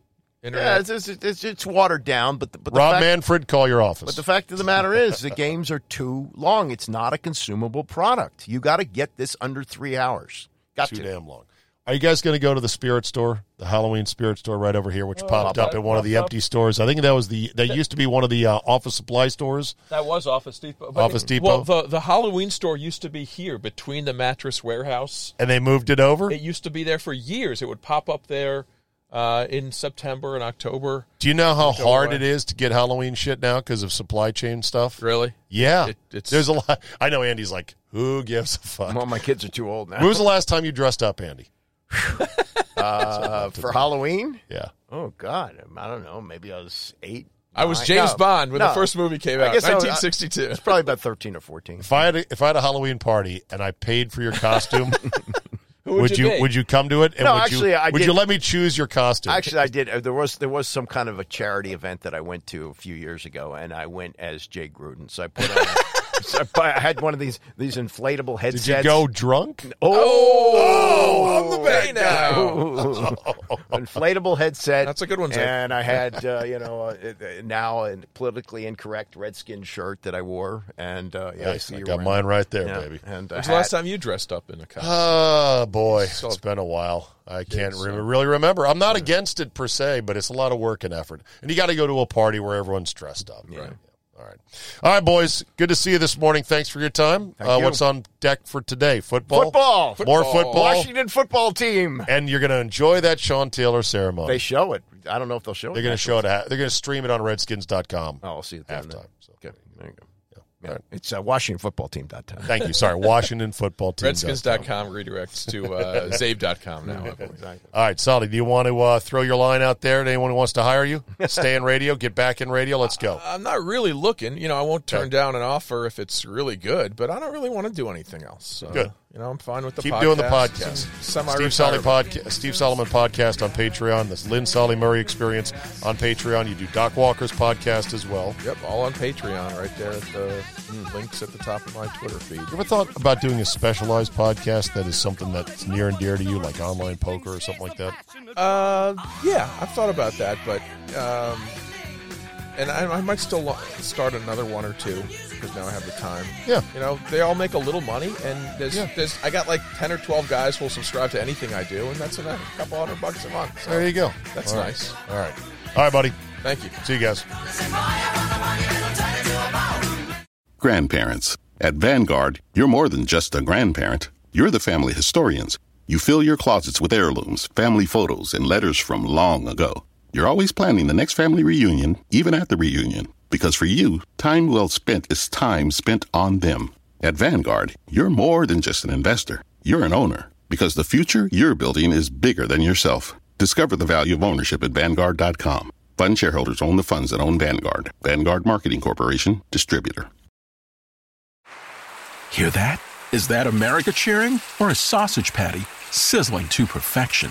Speaker 11: Yeah, it's, it's, it's, it's watered down, but the, but the
Speaker 9: Rob
Speaker 11: fact,
Speaker 9: Manfred, call your office.
Speaker 11: But the fact of the matter is, the games are too long. It's not a consumable product. You got to get this under three hours. Got
Speaker 9: Too
Speaker 11: to.
Speaker 9: damn long. Are you guys going to go to the spirit store, the Halloween spirit store right over here, which popped up in one of the
Speaker 12: popped
Speaker 9: empty stores? I think that was the that used to be one of the uh, office supply stores.
Speaker 12: That was Office Depot.
Speaker 9: Office Depot.
Speaker 10: Well, the the Halloween store used to be here between the mattress warehouse.
Speaker 9: And they moved it over.
Speaker 10: It used to be there for years. It would pop up there uh, in September and October.
Speaker 9: Do you know how
Speaker 10: Go
Speaker 9: hard
Speaker 10: away.
Speaker 9: it is to get Halloween shit now because of supply chain stuff?
Speaker 10: Really?
Speaker 9: Yeah.
Speaker 10: It- it's-
Speaker 9: There's a lot. I know Andy's like, who gives a fuck?
Speaker 11: Well, my kids are too old now.
Speaker 9: When was the last time you dressed up, Andy?
Speaker 11: uh, for Halloween?
Speaker 9: Yeah.
Speaker 11: Oh God, I don't know. Maybe I was eight.
Speaker 10: I was James
Speaker 11: no,
Speaker 10: Bond when the first movie came out,
Speaker 11: I guess
Speaker 10: 1962.
Speaker 11: It's probably about thirteen or fourteen.
Speaker 9: If I had a, if I had a Halloween party and I paid for your costume,
Speaker 10: Who would you
Speaker 9: you would you come to it? And
Speaker 11: No,
Speaker 9: would
Speaker 11: actually,
Speaker 9: you,
Speaker 11: I
Speaker 9: would
Speaker 11: did-
Speaker 9: you let me choose your costume?
Speaker 11: Actually, I did. There was there was some kind of a charity event that I went to a few years ago, and I went as Jay Gruden. So I put on. so I, had one of these these inflatable headsets.
Speaker 9: Did
Speaker 11: headsets.
Speaker 9: you go drunk?
Speaker 11: Oh,
Speaker 10: on the bay now.
Speaker 11: Ooh. inflatable headset.
Speaker 10: That's a good one, Zach.
Speaker 11: And I had uh, you know uh, uh, now a politically incorrect redskin shirt that I wore, and uh, yeah, I
Speaker 9: Nice.
Speaker 11: see
Speaker 9: I
Speaker 11: you're
Speaker 9: got
Speaker 11: wearing
Speaker 9: mine right there,
Speaker 11: Yeah,
Speaker 9: baby.
Speaker 11: And a
Speaker 10: When's the last time you dressed up in a costume?
Speaker 9: Oh boy,
Speaker 10: So-
Speaker 9: it's been a while. I can't
Speaker 10: so.
Speaker 9: re- really remember. I'm not against it per se, but it's a lot of work and effort, and you got to go to a party where everyone's dressed up.
Speaker 11: Yeah.
Speaker 9: Right. All right. All right, boys. Good to see you this morning. Thanks for your time. Uh,
Speaker 11: you.
Speaker 9: What's on deck for today? Football.
Speaker 11: Football.
Speaker 9: More
Speaker 10: Football.
Speaker 9: football.
Speaker 11: Washington football team.
Speaker 9: And you're going to enjoy that Sean Taylor ceremony.
Speaker 11: They show it. I don't know if they'll show it.
Speaker 9: They're going to show it. At, they're going to stream it on Redskins.com.
Speaker 11: Oh, I'll see it then.
Speaker 9: halftime. So.
Speaker 11: Okay, there you go.
Speaker 9: All right.
Speaker 11: It's uh, WashingtonFootballTeam.com.
Speaker 9: Thank you. Sorry, Washington Football Team.
Speaker 10: Redskins.com redirects to uh, Czabe.com now.
Speaker 11: Exactly.
Speaker 9: All right, Solly, do you want to uh, throw your line out there to anyone who wants to hire you? Stay in radio, get back in radio. Let's go.
Speaker 10: I'm not really looking. You know, I won't turn
Speaker 9: Okay.
Speaker 10: down an offer if it's really good, but I don't really want to do anything else. So,
Speaker 9: Good.
Speaker 10: You know, I'm fine with the
Speaker 9: Keep
Speaker 10: podcast.
Speaker 9: doing the podcast. Steve Solly podcast, Steve Solomon podcast on Patreon. This Lynn Solly Murray Experience on Patreon. You do Doc Walker's podcast as well.
Speaker 10: Yep, all on Patreon right there at the links at the top of my Twitter feed.
Speaker 9: You ever thought about doing a specialized podcast that is something that's near and dear to you, like online poker or something like that?
Speaker 10: Uh, yeah, I've thought about that, but um, and I, I might still start another one or two because now I have the time.
Speaker 9: Yeah.
Speaker 10: you know, they all make a little money, and there's,
Speaker 9: Yeah.
Speaker 10: there's I got like ten or twelve guys who will subscribe to anything I do, and that's a couple hundred bucks a month. So
Speaker 9: There you go.
Speaker 10: That's
Speaker 9: All right.
Speaker 10: nice.
Speaker 9: All right. All right, buddy.
Speaker 10: Thank you.
Speaker 9: See you guys.
Speaker 13: Grandparents. At Vanguard, you're more than just a grandparent. You're the family historians. You fill your closets with heirlooms, family photos, and letters from long ago. You're always planning the next family reunion, even at the reunion. Because for you, time well spent is time spent on them. At Vanguard, you're more than just an investor. You're an owner. Because the future you're building is bigger than yourself. Discover the value of ownership at Vanguard.com. Fund shareholders own the funds that own Vanguard. Vanguard Marketing Corporation, distributor.
Speaker 14: Hear that? Is that America cheering or a sausage patty sizzling to perfection?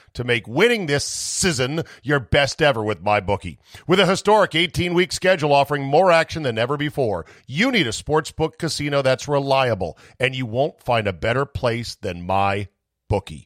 Speaker 9: to make winning this season your best ever with MyBookie. With a historic 18 week schedule offering more action than ever before, you need a sportsbook casino that's reliable, and you won't find a better place than MyBookie.